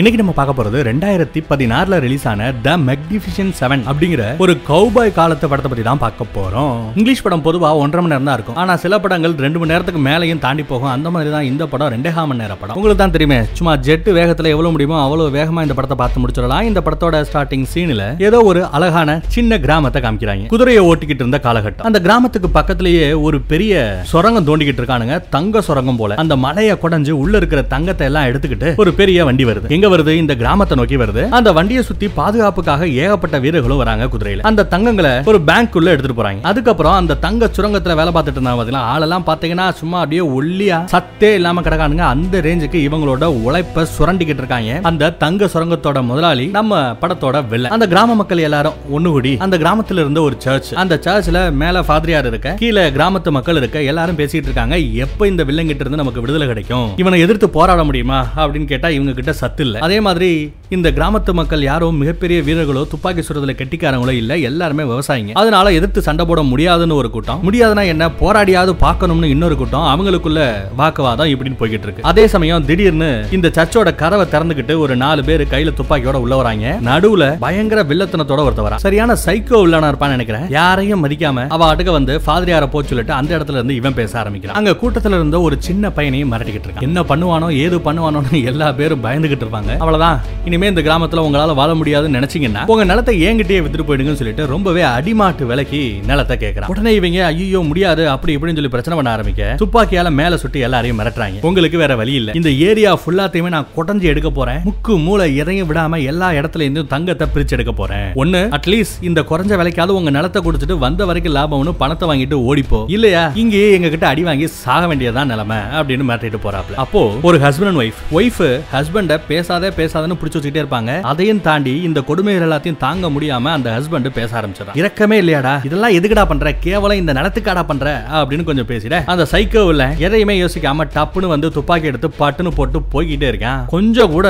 இன்னைக்கு நம்ம பார்க்க போறது ரெண்டாயிரத்தி பதினாறுல ரிலீஸ் ஆன த மெக்னிஃபிஷன் செவன் அப்படிங்கிற ஒரு கௌபாய் காலத்து படத்தை பத்தி தான் பார்க்க போறோம். இங்கிலீஷ் படம் பொதுவா ஒன்றரை மணி நேரம் தான் இருக்கும். ஆனா சில படங்கள் ரெண்டு மணி நேரத்துக்கு மேலையும் தாண்டி போகும். அந்த மாதிரி தான் இந்த படம் ரெண்டே கால் மணி நேர படம். உங்களுக்கு தான் தெரியுமே சும்மா ஜெட் வேகத்துல எவ்வளவு முடியுமோ அவ்வளவு வேகமா இந்த படத்தை பார்த்து முடிச்சிடலாம். இந்த படத்தோட ஸ்டார்டிங் சீன்ல ஏதோ ஒரு அழகான சின்ன கிராமத்தை காமிக்கிறாங்க. குதிரையை ஓட்டிக்கிட்டு இருந்த காலகட்டம். அந்த கிராமத்துக்கு பக்கத்திலேயே ஒரு பெரிய சுரங்கம் தோண்டிக்கிட்டு இருக்கானுங்க. தங்க சுரங்கம் போல. அந்த மலையை குடஞ்சு உள்ள இருக்கிற தங்கத்தை எல்லாம் எடுத்துக்கிட்டு ஒரு பெரிய வண்டி வருது. எங்க வருது இந்த கிராமத்தை நோக்கி வருது. அந்த வண்டியை சுத்தி பாதுகாப்புக்காக ஏகப்பட்ட வீரர்களும் வராங்க குதிரையில. அந்த தங்கங்களை ஒரு பேங்க் உள்ள எடுத்துட்டு போறாங்க. அதுக்கப்புறம் அந்த தங்க சுரங்கத்துல வேலை பார்த்துட்டு இருந்தாங்க பாத்தீங்களா ஆளெல்லாம் பாத்தீங்கன்னா சும்மா அப்படியே ஒல்லியா சத்தே இல்லாம கிடக்கானுங்க. அந்த ரேஞ்சுக்கு இவங்களோட உழைப்ப சுரண்டிக்கிட்டு இருக்காங்க. அந்த தங்க சுரங்கத்தோட முதலாளி நம்ம படத்தோட வெள்ள அந்த கிராம மக்கள் எல்லாரும் ஒண்ணு கூடி அந்த கிராமத்துல இருந்த ஒரு சர்ச் அந்த சர்ச்ல மேல ஃபாதரியார் இருக்க கீழே கிராமத்து மக்கள் இருக்க எல்லாரும் பேசிட்டு இருக்காங்க. எப்ப இந்த வில்லங்கிட்ட இருந்து நமக்கு விடுதலை கிடைக்கும்? இவனை எதிர்த்து போராட முடியுமா? அப்படின்னு கேட்டா இவங்க கிட்ட சத்து இல்ல. அதே மாதிரி இந்த கிராமத்து மக்கள் யாரும் மிகப்பெரிய வீரர்களோ துப்பாக்கி சுடுறதுல கெட்டிக்காரங்களோ இல்ல எல்லாருமே விவசாயிங்க. அதனால எதிர்த்து சண்டை போட முடியாதுன்னு ஒரு கூட்டம். முடியாதுன்னா என்ன? போராடியாவது பார்க்கணும்னு இன்னொரு கூட்டம். அவங்களுக்குள்ள வாக்குவாதம் இப்படின்னு போய்கிட்டு இருக்கு. அதே சமயம் திடீர்னு இந்த சர்ச்சோட கதவை திறந்துகிட்டு ஒரு நாலு பேர் கையில துப்பாக்கியோட உள்ள வராங்க. நடுவுல பயங்கர வில்லத்தனத்தோட ஒருத்த வரா சரியான சைக்கோ உள்ளான இருப்பான்னு நினைக்கிறேன். யாரையும் மதிக்காம அவ அடுக்க வந்து ஃபாதிரியார போ சொல்லிட்டு அந்த இடத்துல இருந்து இவன் பேச ஆரம்பிக்கிறான். அங்க கூட்டத்துல இருந்த ஒரு சின்ன பையனையும் மிரட்டிக்கிட்டு இருக்கான். என்ன பண்ணுவானோ ஏது பண்ணுவானோன்னு எல்லா பேரும் பயந்துகிட்டு இருப்பாங்க. அவ்வளவுதான். இனிமே இந்த கிராமத்துல உங்களால வாழ முடியாதுன்னு நினைச்சீங்கன்னா உங்க நிலத்தை ஏங்கிட்டே வித்துட்டு போயிடுங்கன்னு சொல்லிட்டு ரொம்பவே அடிமாட்டு விலைக்கு நிலத்தை கேட்கறான் உடனே இவங்க ஐயோ முடியாது. அப்படி இப்படின்னு சொல்லி பிரச்சனை பண்ண ஆரம்பிக்க துப்பாக்கியால மேல சுட்டு எல்லாரையும் மிரட்டுறாங்க. உங்களுக்கு வேற வழி இல்ல. இந்த ஏரியா ஃபுல்லாத்தையுமே நான் குடஞ்சு எடுக்க போறேன். முக்கு மூளை எதையும் விடாம எல்லா இடத்துல இருந்தும் தங்கத்தை பிரிச்சு எடுக்க போறேன். ஒண்ணு அட்லீஸ்ட் இந்த குறைஞ்ச விலைக்காவது உங்க நிலத்தை கொடுத்துட்டு வந்த வரைக்கும் லாபம்னு பணத்தை வாங்கிட்டு ஓடிப்போ. இல்லையா? இங்கேயே எங்க கிட்ட அடி வாங்கி சாக வேண்டியதான் நிலைமை அப்படின்னு மிரட்டிட்டு போறாப்ல. அப்போ ஒரு ஹஸ்பண்ட் அண்ட் ஒய்ஃப் ஒய்ஃப் ஹஸ்பண்ட பேச பேசாதே பேசாதன்னு பிடிச்சி வச்சுக்கிட்டே இருப்பாங்க. அதையும் தாண்டி இந்த கொடுமைகள் எல்லாத்தையும் தாங்க முடியாம அந்த ஹஸ்பண்ட் பேச ஆரம்பிச்சிடும் இறக்கமே இல்லையாடா இதெல்லாம் எதுக்குடா பண்ற? கேவலம் இந்த நிலத்துக்காடா பண்ற? அப்படின்னு கொஞ்சம் பேசிட அந்த சைக்கோ இல்ல எதையுமே யோசிக்காம டப்புன்னு வந்து துப்பாக்கி எடுத்து பட்டுன்னு போட்டு போய்கிட்டே இருக்கேன். கொஞ்சம் கூட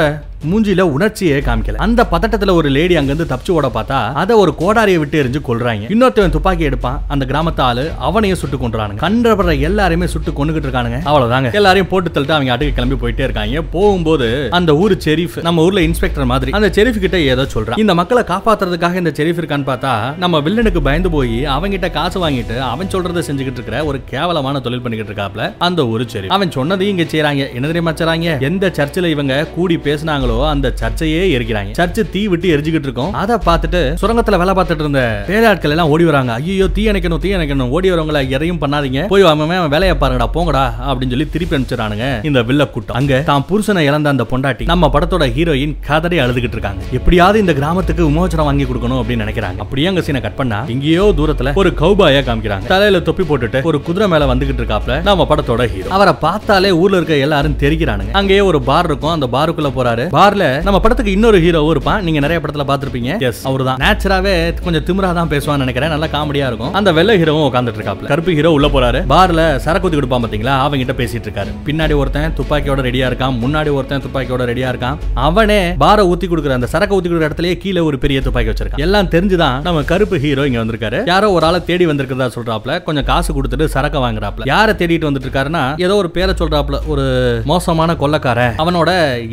மூஞ்சில உணர்ச்சியே காமிக்கல. அந்த பதட்டத்துல ஒரு லேடி அங்கிருந்து தப்பிச்சு ஓட பார்த்தா அதை ஒரு கோடாரியை விட்டு எரிஞ்சு கொள்றாங்க இன்னொருத்தவன் துப்பாக்கி எடுப்பான். அந்த கிராமத்து ஆளு அவனையும் சுட்டு கொண்டுறானுங்க கண்டபடுற எல்லாருமே சுட்டு கொண்டுகிட்டு இருக்கானுங்க. அவ்வளவுதாங்க. எல்லாரையும் போட்டு தள்ளிட்டு அவங்க அடுக்க கிளம்பி போயிட்டே இருக்காங்க. போகும்போது அந்த ஊர் செரீஃப் நம்ம ஊர்ல இன்ஸ்பெக்டர் மாதிரி அந்த செரீஃப் கிட்ட ஏதோ சொல்றான். இந்த மக்களை காப்பாத்துறதுக்காக இந்த செரீஃப் இருக்கான்னு பார்த்தா நம்ம வில்லனுக்கு பயந்து போய் அவங்கிட்ட காசு வாங்கிட்டு அவன் சொல்றதை செஞ்சுக்கிட்டு இருக்கிற ஒரு கேவலமான தொழில் பண்ணிக்கிட்டு இருக்காப்ல அந்த ஒரு செரீஃப் அவன் சொன்னதையும் இங்க செய்யறாங்க என்ன தெரியுமா செய்றாங்க? எந்த சர்ச்சில் இவங்க கூடி பேசினாங்களோ அந்த சர்ச்சையே எரிக்கிறாங்க. சர்ச்சு தீ விட்டு எரிஞ்சுக்கிட்டு இருக்கோம். அதை பார்த்துட்டு சுரங்கத்துல வேலை பார்த்துட்டு இருந்த பேராட்கள் எல்லாம் ஓடி வராங்க. ஐயோ தீ அணைக்கணும் தீ அணைக்கணும். ஓடி வரவங்கள எதையும் பண்ணாதீங்க. போய் அவன் வேலையை பாருங்கடா போங்கடா அப்படின்னு சொல்லி திருப்பி அனுப்பிச்சிடானுங்க இந்த வில்ல கூட்டம். அங்க தான் புருஷனை இழந்த அந்த பொண்டாட்டி நம்ம படத்தோட ஹீரோயின் கதறி அழுதுகிட்டு இருக்காங்க. எப்படியாவது இந்த கிராமத்துக்கு விமோச்சனம் வாங்கி கொடுக்கணும் அப்படின்னு நினைக்கிறாங்க. அப்படியே அங்க சீனை கட் பண்ணா எங்கேயோ தூரத்துல ஒரு கௌபாய காமிக்கிறாங்க. தலையில தொப்பி போட்டுட்டு ஒரு குதிரை மேல வந்துகிட்டு இருக்காப்ல நம்ம படத்தோட ஹீரோ அவரை பார்த்தாலே ஊர்ல இருக்க எல்லாரும் தெரிக்கிறானுங்க அங்கேயே ஒரு பார் இருக்கும். அந்த பாருக்குள்ள போறாரு. பார்ல நம்ம படத்துக்கு இன்னொரு ஹீரோவும் இருப்பான். நீங்க நிறைய படத்துல பாத்திருப்பீங்க எஸ் அவர்தான். நேச்சராவே கொஞ்சம் திமிரா தான் பேசுவான்னு நினைக்கிறேன். நல்லா காமெடியா இருக்கும். அந்த வெள்ளை ஹீரோவும் உட்காந்துட்டு இருக்காப்ல. கருப்பு ஹீரோ உள்ள போறாரு. பார்ல சரக்கு ஊத்தி கொடுப்பான் பாத்தீங்களா? அவங்கிட்ட பேசிட்டு இருக்காரு. பின்னாடி ஒருத்தன் துப்பாக்கியோட ரெடியா இருக்கான். முன்னாடி ஒருத்தன் துப்பாக்கியோட ரெடியா இருக்கான். அவனே பார ஊத்தி கொடுக்குற அந்த சரக்கு ஊத்தி கொடுக்குற இடத்துலயே கீழே ஒரு பெரிய துப்பாக்கி வச்சிருக்கான். எல்லாம் தெரிஞ்சுதான் நம்ம கருப்பு ஹீரோ இங்க வந்திருக்காரு. யாரோ ஒரு ஆளை தேடி வந்திருக்கிறதா சொல்றாப்ல. கொஞ்சம் காசு கொடுத்துட்டு சரக்க வாங்குறாப்ல. யாரை தேடிட்டு வந்துட்டு இருக்காருன்னா ஏதோ ஒரு பேரை சொல்றாப்ல. ஒரு மோசமான கொள்ளக்காரன். அவனோட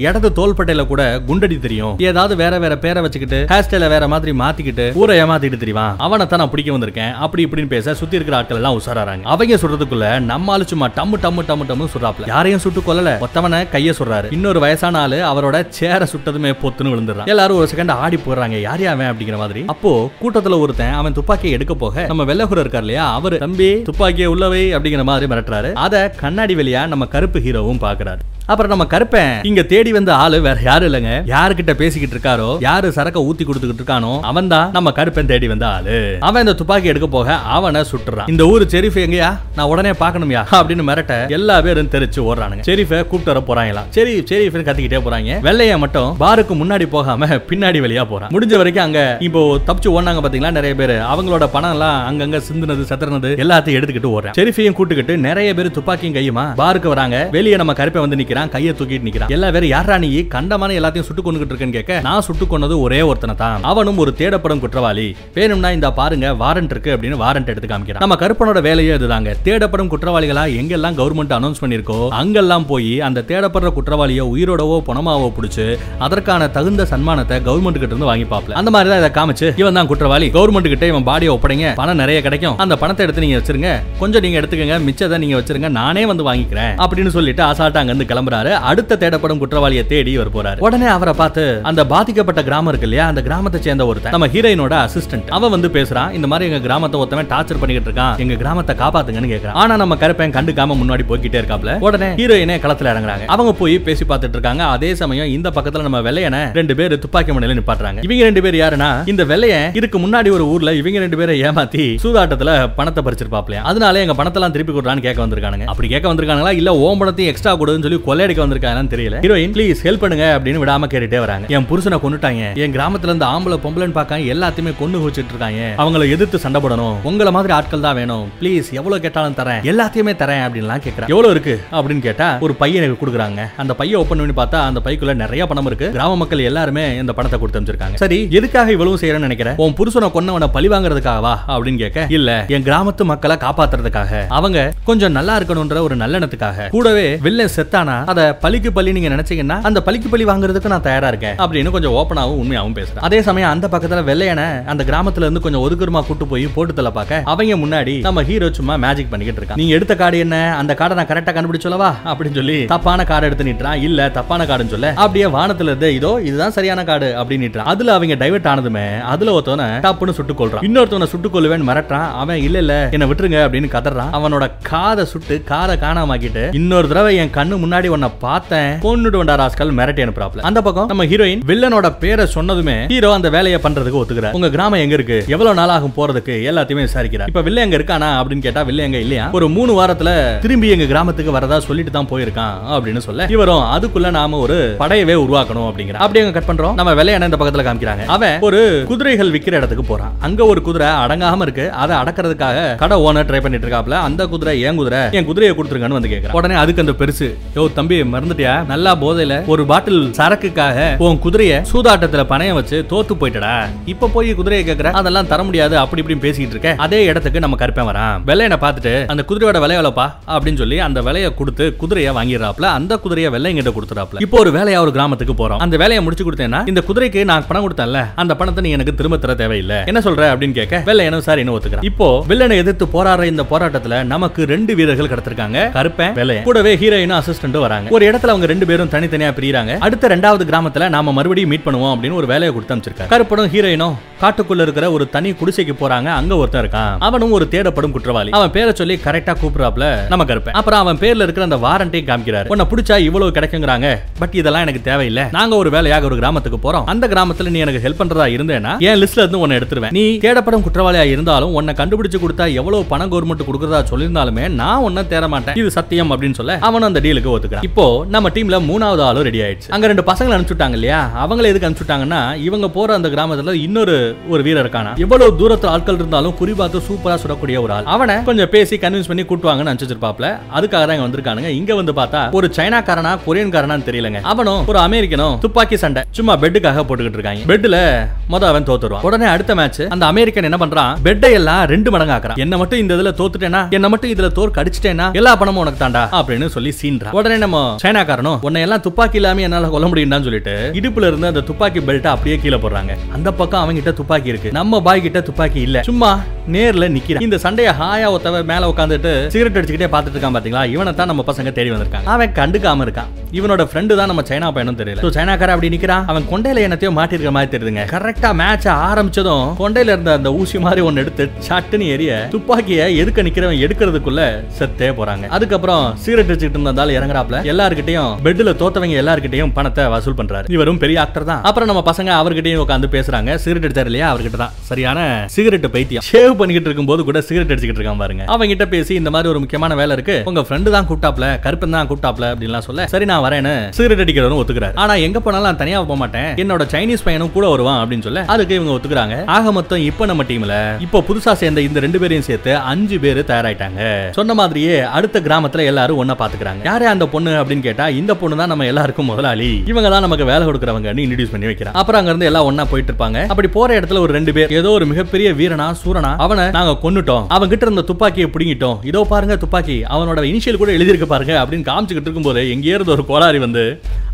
இடது தோள்பட்டையில கூட குண்டடி தெரியும். ஏதாவது வேற வேற பேரை வச்சுக்கிட்டு ஹேர் ஸ்டைல வேற மாதிரி மாத்திக்கிட்டு ஊரை ஏமாத்திட்டு தெரியுமா? அவனை தான் நான் பிடிக்க வந்திருக்கேன். அப்படி இப்படின்னு பேச சுத்தி இருக்கிற ஆட்கள் எல்லாம் உசாராங்க அவங்க சொல்றதுக்குள்ள நம்ம ஆளு சும்மா டம்மு டம்மு டம்மு டம்மு சொல்றாப்ல. யாரையும் சுட்டு கொல்லல. ஒத்தவனை கைய சொல்றாரு. இன்னொரு வயசான ஆளு அவரோட சேர சுட்டதுமே பொத்துன்னு விழுந்துறான் எல்லாரும் ஒரு செகண்ட் ஆடி போடுறாங்க யார் யாவன் அப்படிங்கிற மாதிரி. அப்போ கூட்டத்துல ஒருத்தன் அவன் துப்பாக்கியை எடுக்க போக நம்ம வெள்ளகுர இருக்கார் இல்லையா? அவரு தம்பி துப்பாக்கியை உள்ளவை அப்படிங்கிற மாதிரி மிரட்டுறாரு. அத கண்ணாடி வெளியா நம்ம கருப்பு ஹீரோவும் பாக்குறாரு. அப்புறம் நம்ம கருப்பேன். இங்க தேடி வந்த ஆளு வேற யாரும் இல்லைங்க. யாருக்கிட்ட பேசிக்கிட்டு இருக்காரோ யாரு சரக்க ஊத்தி கொடுத்துக்கிட்டு இருக்கானோ அவன் தான் நம்ம கருப்பன் தேடி வந்த ஆளு. அவன் இந்த துப்பாக்கி எடுக்க போக அவனை சுட்டுறான். இந்த ஊரு செரிஃப் எங்கயா? நான் உடனே பாக்கணும்யா அப்படின்னு மிரட்ட எல்லா பேரும் தெரிச்சு ஓடுறானுங்க. செரிஃப கூப்பிட்டு வர போறாங்களா? சரி செரிஃப் கத்திக்கிட்டே போறாங்க. வெள்ளைய மட்டும் பாருக்கு முன்னாடி போகாம பின்னாடி வெளியா போறான். முடிஞ்ச வரைக்கும் அங்க இப்போ தப்பிச்சு ஓடுனாங்க பாத்தீங்களா நிறைய பேர்? அவங்களோட பணம் எல்லாம் அங்கங்க சிந்துனது சத்துறது எல்லாத்தையும் எடுத்துக்கிட்டு ஓடுறேன். செரிஃபையும் கூட்டுக்கிட்டு நிறைய பேர் துப்பாக்கியும் கையுமா? பாருக்கு வராங்க. வெளியே நம்ம கருப்பை வந்து நிக்கிறான். நிக்கிறான் கையை தூக்கிட்டு நிக்கிறான். எல்லா வேற யாரா நீ? கண்டமான எல்லாத்தையும் சுட்டு கொண்டுகிட்டு இருக்கேன்னு கேட்க நான் சுட்டு கொண்டது ஒரே ஒருத்தனை தான் அவனும் ஒரு தேடப்படும் குற்றவாளி. வேணும்னா இந்த பாருங்க வாரண்ட் இருக்கு அப்படின்னு வாரண்ட் எடுத்து காமிக்கிறான். நம்ம கருப்பனோட வேலையே இதுதாங்க. தேடப்படும் குற்றவாளிகளா எங்கெல்லாம் கவர்மெண்ட் அனௌன்ஸ் பண்ணிருக்கோ அங்கெல்லாம் போய் அந்த தேடப்படுற குற்றவாளியை உயிரோடவோ பணமாவோ பிடிச்சு அதற்கான தகுந்த சன்மானத்தை கவர்மெண்ட் கிட்ட இருந்து வாங்கி பாப்பல அந்த மாதிரி தான் இதை காமிச்சு இவன் தான் குற்றவாளி. கவர்மெண்ட் கிட்ட இவன் பாடியை ஒப்படைங்க. பணம் நிறைய கிடைக்கும். அந்த பணத்தை எடுத்து நீங்க வச்சிருங்க. கொஞ்சம் நீங்க எடுத்துக்கங்க. மிச்சத்தை நீங்க வச்சிருங்க. நானே வந்து வாங்கிக்கிறேன் அப்படின்னு சொல்லிட்டு அசால்ட்டா அங்க இருந்து கிளம்புறாரு அடுத்த தேடப்படும் குற்றவாளியை தேடி இவர் போறாரு. உடனே அவரை பார்த்து அந்த பாதிக்கப்பட்ட கிராமம் இருக்கு இல்லையா? அந்த கிராமத்தை சேர்ந்த ஒருத்தன் நம்ம ஹீரோயினோட அசிஸ்டன்ட் அவன் வந்து பேசுறான் இந்த மாதிரி எங்க கிராமத்தை ஒருத்தவன் டார்ச்சர் பண்ணிக்கிட்டு இருக்கான் எங்க கிராமத்தை காப்பாத்துங்கன்னு கேக்குறான். ஆனா நம்ம கருப்பேன் கண்டுக்காம முன்னாடி போய்கிட்டே இருக்காப்ல. உடனே ஹீரோயினே களத்துல இறங்குறாங்க. அவங்க போய் பேசி பார்த்துட்டு இருக்காங்க. அதே சமயம் இந்த பக்கத்துல நம்ம வெள்ளையனை ரெண்டு பேர் துப்பாக்கி முனையில நிப்பாட்டுறாங்க. இவங்க ரெண்டு பேர் யாருன்னா இந்த வெள்ளையன் இதுக்கு முன்னாடி ஒரு ஊர்ல இவங்க ரெண்டு பேரை ஏமாத்தி சூதாட்டத்துல பணத்தை பறிச்சிருப்பாப்லையா? அதனால எங்க பணத்தெல்லாம் திருப்பி கொடுறான்னு கேட்க வந்திருக்கானுங்க. அப்படி கேட்க வந்திருக்காங்களா இல்ல ஓம் பணத்தையும் எக்ஸ்ட்ரா கொடுன்னு சொல்லி கொள்ளையடிக்க வந்திருக்காங்கன்னு தெரியல. ஹீரோயின் ப்ளீஸ் ஹெல்ப் பண்ணுங்க அப்படின்னு விடாம கேட்டுட்டே வராங்க. என் புருஷனை கொண்டுட்டாங்க என் கிராமத்துல இருந்து ஆம்பளை பொம்பளைன்னு பார்க்க எல்லாத்தையுமே கொண்டு வச்சுட்டு இருக்காங்க. அவங்கள எதிர்த்து சண்டை போடணும். உங்களை மாதிரி ஆட்கள் தான் வேணும். ப்ளீஸ் எவ்வளவு கேட்டாலும் தரேன். எல்லாத்தையுமே தரேன் அப்படின்லாம் கேட்கறேன் எவ்வளவு இருக்கு அப்படின்னு கேட்டா ஒரு பையன் எனக்கு கொடுக்குறாங்க. அந்த பையன் ஓப்பன் பண்ணி பார்த்தா அந்த பைக்குள்ள நிறைய பணம் இருக்கு. கிராம மக்கள் எல்லாருமே இந்த பணத்தை கொடுத்து அமைச்சிருக்காங்க சரி எதுக்காக இவ்வளவு செய்யறேன்னு நினைக்கிறேன் உன் புருஷனை கொன்னவனை பழி வாங்குறதுக்காகவா அப்படின்னு கேட்க இல்ல என் கிராமத்து மக்களை காப்பாத்துறதுக்காக. அவங்க கொஞ்சம் நல்லா இருக்கணும்ன்ற ஒரு நல்லெண்ணத்துக்காக. கூடவே வில்லன் செத்தானா? அத பழிக்கு பள்ளி நீங்க நினைச்சீங்கன்னா அந்த பழிக்கு பள்ளி வாங்குறதுக்கு நான் தயாரா இருக்கேன். அப்படின்னு கொஞ்சம் ஓப்பனாவும் உண்மையாவும் பேசுறேன். அதே சமயம் அந்த பக்கத்துல வெள்ளையனை அந்த கிராமத்துல இருந்து கொஞ்சம் ஒதுக்குறமா கூட்டு போய் போட்டு தள்ள பார்க்க அவங்க முன்னாடி நம்ம ஹீரோ சும்மா மேஜிக் பண்ணிக்கிட்டு இருக்கான். நீ எடுத்த காடு என்ன? அந்த காடை நான் கரெக்டா கண்டுபிடிச்சு சொல்லவா? அப்படின்னு சொல்லி தப்பான கார்டு எடுத்து நிட்டுறான். இல்ல தப்பான கார்டுன்னு சொல்ல. அப்படியே வானத்துல இருந்து இதோ இதுதான் சரியான கார்டு அப்படின்னு அதுல அவங்க டைவர்ட் ஆனதுமே அதுல ஒருத்தவன டப்புன்னு சுட்டு கொள்றான் இன்னொருத்தவனை சுட்டு கொள்ளுவேன் மிரட்டுறான். அவன் இல்ல இல்ல என்ன விட்டுருங்க அப்படின்னு கதறான். அவனோட காதை சுட்டு காதை காணாமக்கிட்டு இன்னொரு தடவை என் கண்ணு முன்னாடி முன்னாடி உன்னை பார்த்தேன். பொண்ணுட்டு வண்டா ராஸ்கல் மிரட்டி அனுப்புறாப்ல அந்த பக்கம் நம்ம ஹீரோயின் வில்லனோட பேரை சொன்னதுமே ஹீரோ அந்த வேலையை பண்றதுக்கு ஒத்துக்கிறார் உங்க கிராமம் எங்க இருக்கு? எவ்வளவு நாள் ஆகும் போறதுக்கு? எல்லாத்தையுமே விசாரிக்கிறார் இப்ப வில்ல எங்க இருக்கானா அப்படின்னு கேட்டா வில்ல எங்க இல்லையா? ஒரு மூணு வாரத்துல திரும்பி எங்க கிராமத்துக்கு வரதா சொல்லிட்டு தான் போயிருக்கான் அப்படின்னு சொல்ல இவரும் அதுக்குள்ள நாம ஒரு படையவே உருவாக்கணும் அப்படிங்கிற. அப்படி அங்க கட் பண்றோம். நம்ம வெள்ளையான இந்த பக்கத்துல காமிக்கிறாங்க. அவன் ஒரு குதிரைகள் விக்கிற இடத்துக்கு போறான். அங்க ஒரு குதிரை அடங்காம இருக்கு. அதை அடக்கிறதுக்காக கடை ஓனர் ட்ரை பண்ணிட்டு இருக்காப்ல அந்த குதிரை ஏன் குதிரை என் குதிரையை கொடுத்துருங்கன்னு வந்து கேட்கிறேன் உடனே அதுக்கு அந்த பெருசு யோ தம்பி மறந்துட்டியா? நல்லா போதையில ஒரு பாட்டில் சரக்குக்காக உன் குதிரைய சூதாட்டத்துல பணையம் வச்சு தோத்து போயிட்டடா. இப்ப போய் குதிரையை கேக்குற? அதெல்லாம் தர முடியாது அப்படி இப்படின்னு பேசிட்டு இருக்க. அதே இடத்துக்கு நம்ம கருப்பேன் வரான். வெள்ளையனை பார்த்துட்டு அந்த குதிரையோட விலை எவ்வளோப்பா? அப்படின்னு சொல்லி அந்த விலையை கொடுத்து குதிரையை வாங்கிடுறாப்ல அந்த குதிரையை வெள்ளையங்கிட்ட கொடுத்துறாப்ல இப்போ ஒரு வேலையா ஒரு கிராமத்துக்கு போறோம். அந்த வேலையை முடிச்சு கொடுத்தேன்னா இந்த குதிரைக்கு நான் பணம் கொடுத்தேன்ல. அந்த பணத்தை நீ எனக்கு திரும்ப தர தேவையில்லை. என்ன சொல்ற அப்படின்னு கேட்க வெள்ளையனும் சார் என்ன ஒத்துக்கிறான். இப்போ வில்லனை எதிர்த்து போராடுற இந்த போராட்டத்துல நமக்கு ரெண்டு வீரர்கள் கிடைச்சிருக்காங்க கருப்பேன் வெள்ளையன். கூடவே ஹீரோயினும் அசிஸ்டன்ட்டும் வராங்க. ஒரு இடத்துல அவங்க ரெண்டு பேரும் தனித்தனியா பிரியறாங்க. அடுத்த ரெண்டாவது கிராமத்துல நாம மறுபடியும் மீட் பண்ணுவோம் அப்படின்னு ஒரு வேலையை கொடுத்து அமைச்சிருக்காங்க கருப்பனும் ஹீரோயினும் காட்டுக்குள்ள இருக்கிற ஒரு தனி குடிசைக்கு போறாங்க. அங்க ஒருத்தன் இருக்கான். அவனும் ஒரு தேடப்படும் குற்றவாளி. அவன் பேரை சொல்லி கரெக்டா கூப்பிடுறாப்ல நம்ம கருப்பேன். அப்புறம் அவன் பேர்ல இருக்கிற அந்த வாரண்டையும் காமிக்கிறாரு. உன்னை பிடிச்சா இவ்வளவு கிடைக்குங்கிறாங்க. பட் இதெல்லாம் எனக்கு தேவையில்லை. நாங்க ஒரு வேலையாக ஒரு கிராமத்துக்கு போறோம். அந்த கிராமத்துல நீ எனக்கு ஹெல்ப் பண்றதா இருந்தேன்னா என் லிஸ்ட்ல இருந்து உன்னை எடுத்துருவேன். நீ தேடப்படும் குற்றவாளியா இருந்தாலும் உன்னை கண்டுபிடிச்சு கொடுத்தா எவ்வளவு பணம் கவர்மெண்ட் கொடுக்கறதா சொல்லியிருந்தாலுமே நான் உன்ன தேர மாட்டேன். இது சத்தியம் அப்படின்னு சொல்ல அவனும் அந்த டீலுக்கு ஒத்துக்கிறான். இப்போ நம்ம டீம்ல மூணாவது ஆளும் ரெடி ஆயிடுச்சு. அங்க ரெண்டு பசங்களை அனுப்பிச்சுட்டாங்க இல்லையா? அவங்கள எதுக்கு அனுப்பிச்சுட்டாங்கன்னா இவங்க போற அந்த கிராமத்துல இன்னொரு ஒரு வீரர் இருக்கானா? எவ்வளவு தூரத்துல ஆட்கள் இருந்தாலும் குறிபாத்து சூப்பரா சுடக்கூடிய ஒரு ஆள். அவனை கொஞ்சம் பேசி கன்வின்ஸ் பண்ணி கூட்டுவாங்கன்னு நினைச்சிருப்பாப்ல அதுக்காக தான் இங்க வந்திருக்கானுங்க. இங்க வந்து பார்த்தா ஒரு சைனாக்காரனா கொரியன்காரனான்னு தெரியலங்க. அவனும் ஒரு அமெரிக்கனும் துப்பாக்கி சண்டை சும்மா பெட்டுக்காக போட்டுக்கிட்டு இருக்காங்க. பெட்ல மொத அவன் தோத்துருவான். உடனே அடுத்த மேட்ச் அந்த அமெரிக்கன் என்ன பண்றான்? பெட்டை எல்லாம் ரெண்டு மடங்கு ஆக்குறான். என்ன மட்டும் இந்த இதுல தோத்துட்டேனா? என்ன மட்டும் இதுல தோற்கடிச்சிட்டேனா எல்லா பணமும் உனக்கு தாண்டா அப்படின்னு சொல்லி சீன்றான் உடனே நம்ம சைனாக்காரனும் உன்னை எல்லாம் துப்பாக்கி இல்லாம என்னால கொல்ல முடியும்னு சொல்லிட்டு இடுப்புல இருந்து அந்த துப்பாக்கி பெல்ட்டை அப்படியே கீழே போடுறாங்க. அந்த பக்கம் அவங்க கிட்ட துப்பாக்கி இருக்கு. நம்ம பாய் கிட்ட துப்பாக்கி இல்ல. சும்மா நேர்ல நிக்கிறேன் இந்த சண்டைய ஹாயா ஒருத்தவ மேல உட்காந்துட்டு சிகரெட் அடிச்சுக்கிட்டே பாத்துட்டு இருக்கான் பாத்தீங்களா? இவனை தான் நம்ம பசங்க தேடி வந்திருக்காங்க. அவன் கண்டுக்காம இருக்கான். இவனோட ஃப்ரெண்டு தான் நம்ம சைனா பையனும் தெரியல. சைனாக்கார சைனாக்காரன் அப்படி நிக்கிறான் அவன் கொண்டையில என்னத்தையோ மாட்டிருக்க மாதிரி தெரியுதுங்க. கரெக்டா மேட்ச் ஆரம்பிச்சதும் கொண்டையில இருந்த அந்த ஊசி மாதிரி ஒன்னு எடுத்து சட்டுன்னு எரிய துப்பாக்கிய எதுக்க நிக்கிறவன் எடுக்கிறதுக்குள்ள செத்தே போறாங்க. அதுக்கப்புறம் சிகரெட் அடிச்சுட்டு இருந்தாலும் இறங்குறாப்ல. எல்லார்கிட்டயும் பெட்ல தோத்தவங்க எல்லார்கிட்டயும் பணத்தை வசூல் பண்றாரு. இவரும் பெரிய ஆக்டர் தான். அப்புறம் நம்ம பசங்க அவர்கிட்டயும் உட்காந்து பேசுறாங்க. சிகரெட் அடிச்சாரு இல்லையா? அவர்கிட்ட தான். சரியான சிகரெட் பைத்தியம். ஷேவ் பண்ணிக்கிட்டு இருக்கும் போது கூட சிகரெட் அடிச்சுக்கிட்டு இருக்கான் பாருங்க. அவங்க கிட்ட பேசி இந்த மாதிரி ஒரு முக்கியமான வேலை இருக்கு. உங்க ஃப்ரெண்டு தான் கூப்பிட்டாப்ல கருப்பன் தான் கூப்பிட்டாப்ல அப்படின்லாம் சொல்ல சரி நான் வரேன்னு சிகரெட் அடிக்கிறவரும் ஒத்துக்கிறாரு. ஆனா எங்க போனாலும் நான் தனியா போக மாட்டேன். என்னோட சைனீஸ் பையனும் கூட வருவான் அப்படின்னு சொல்ல அதுக்கு இவங்க ஒத்துக்கிறாங்க. ஆக மொத்தம் இப்ப நம்ம டீம்ல இப்போ புதுசா சேர்ந்த இந்த ரெண்டு பேரையும் சேர்த்து அஞ்சு பேர் தயாராயிட்டாங்க. சொன்ன மாதிரியே அடுத்த கிராமத்துல எல்லாரும் ஒன்னா பாத்துக்கிறாங்க. யாரே அந்த பொண்ணு பொண்ணு அப்படின்னு கேட்டா இந்த பொண்ணு தான் நம்ம எல்லாருக்கும் முதலாளி. இவங்க தான் நமக்கு வேலை கொடுக்குறவங்க இன்ட்ரடியூஸ் பண்ணி வைக்கிறான் அப்புறம் அங்க இருந்து எல்லாம் ஒன்னா போயிட்டு இருப்பாங்க. அப்படி போற இடத்துல ஒரு ரெண்டு பேர் ஏதோ ஒரு மிகப்பெரிய வீரனா சூரனா அவனை நாங்க கொண்டுட்டோம் அவன் கிட்ட இருந்த துப்பாக்கியை பிடிங்கிட்டோம். இதோ பாருங்க துப்பாக்கி அவனோட இனிஷியல் கூட எழுதியிருக்கு பாருங்க அப்படின்னு காமிச்சுக்கிட்டு இருக்கும்போது எங்கே இருந்து ஒரு கோளாரி வந்து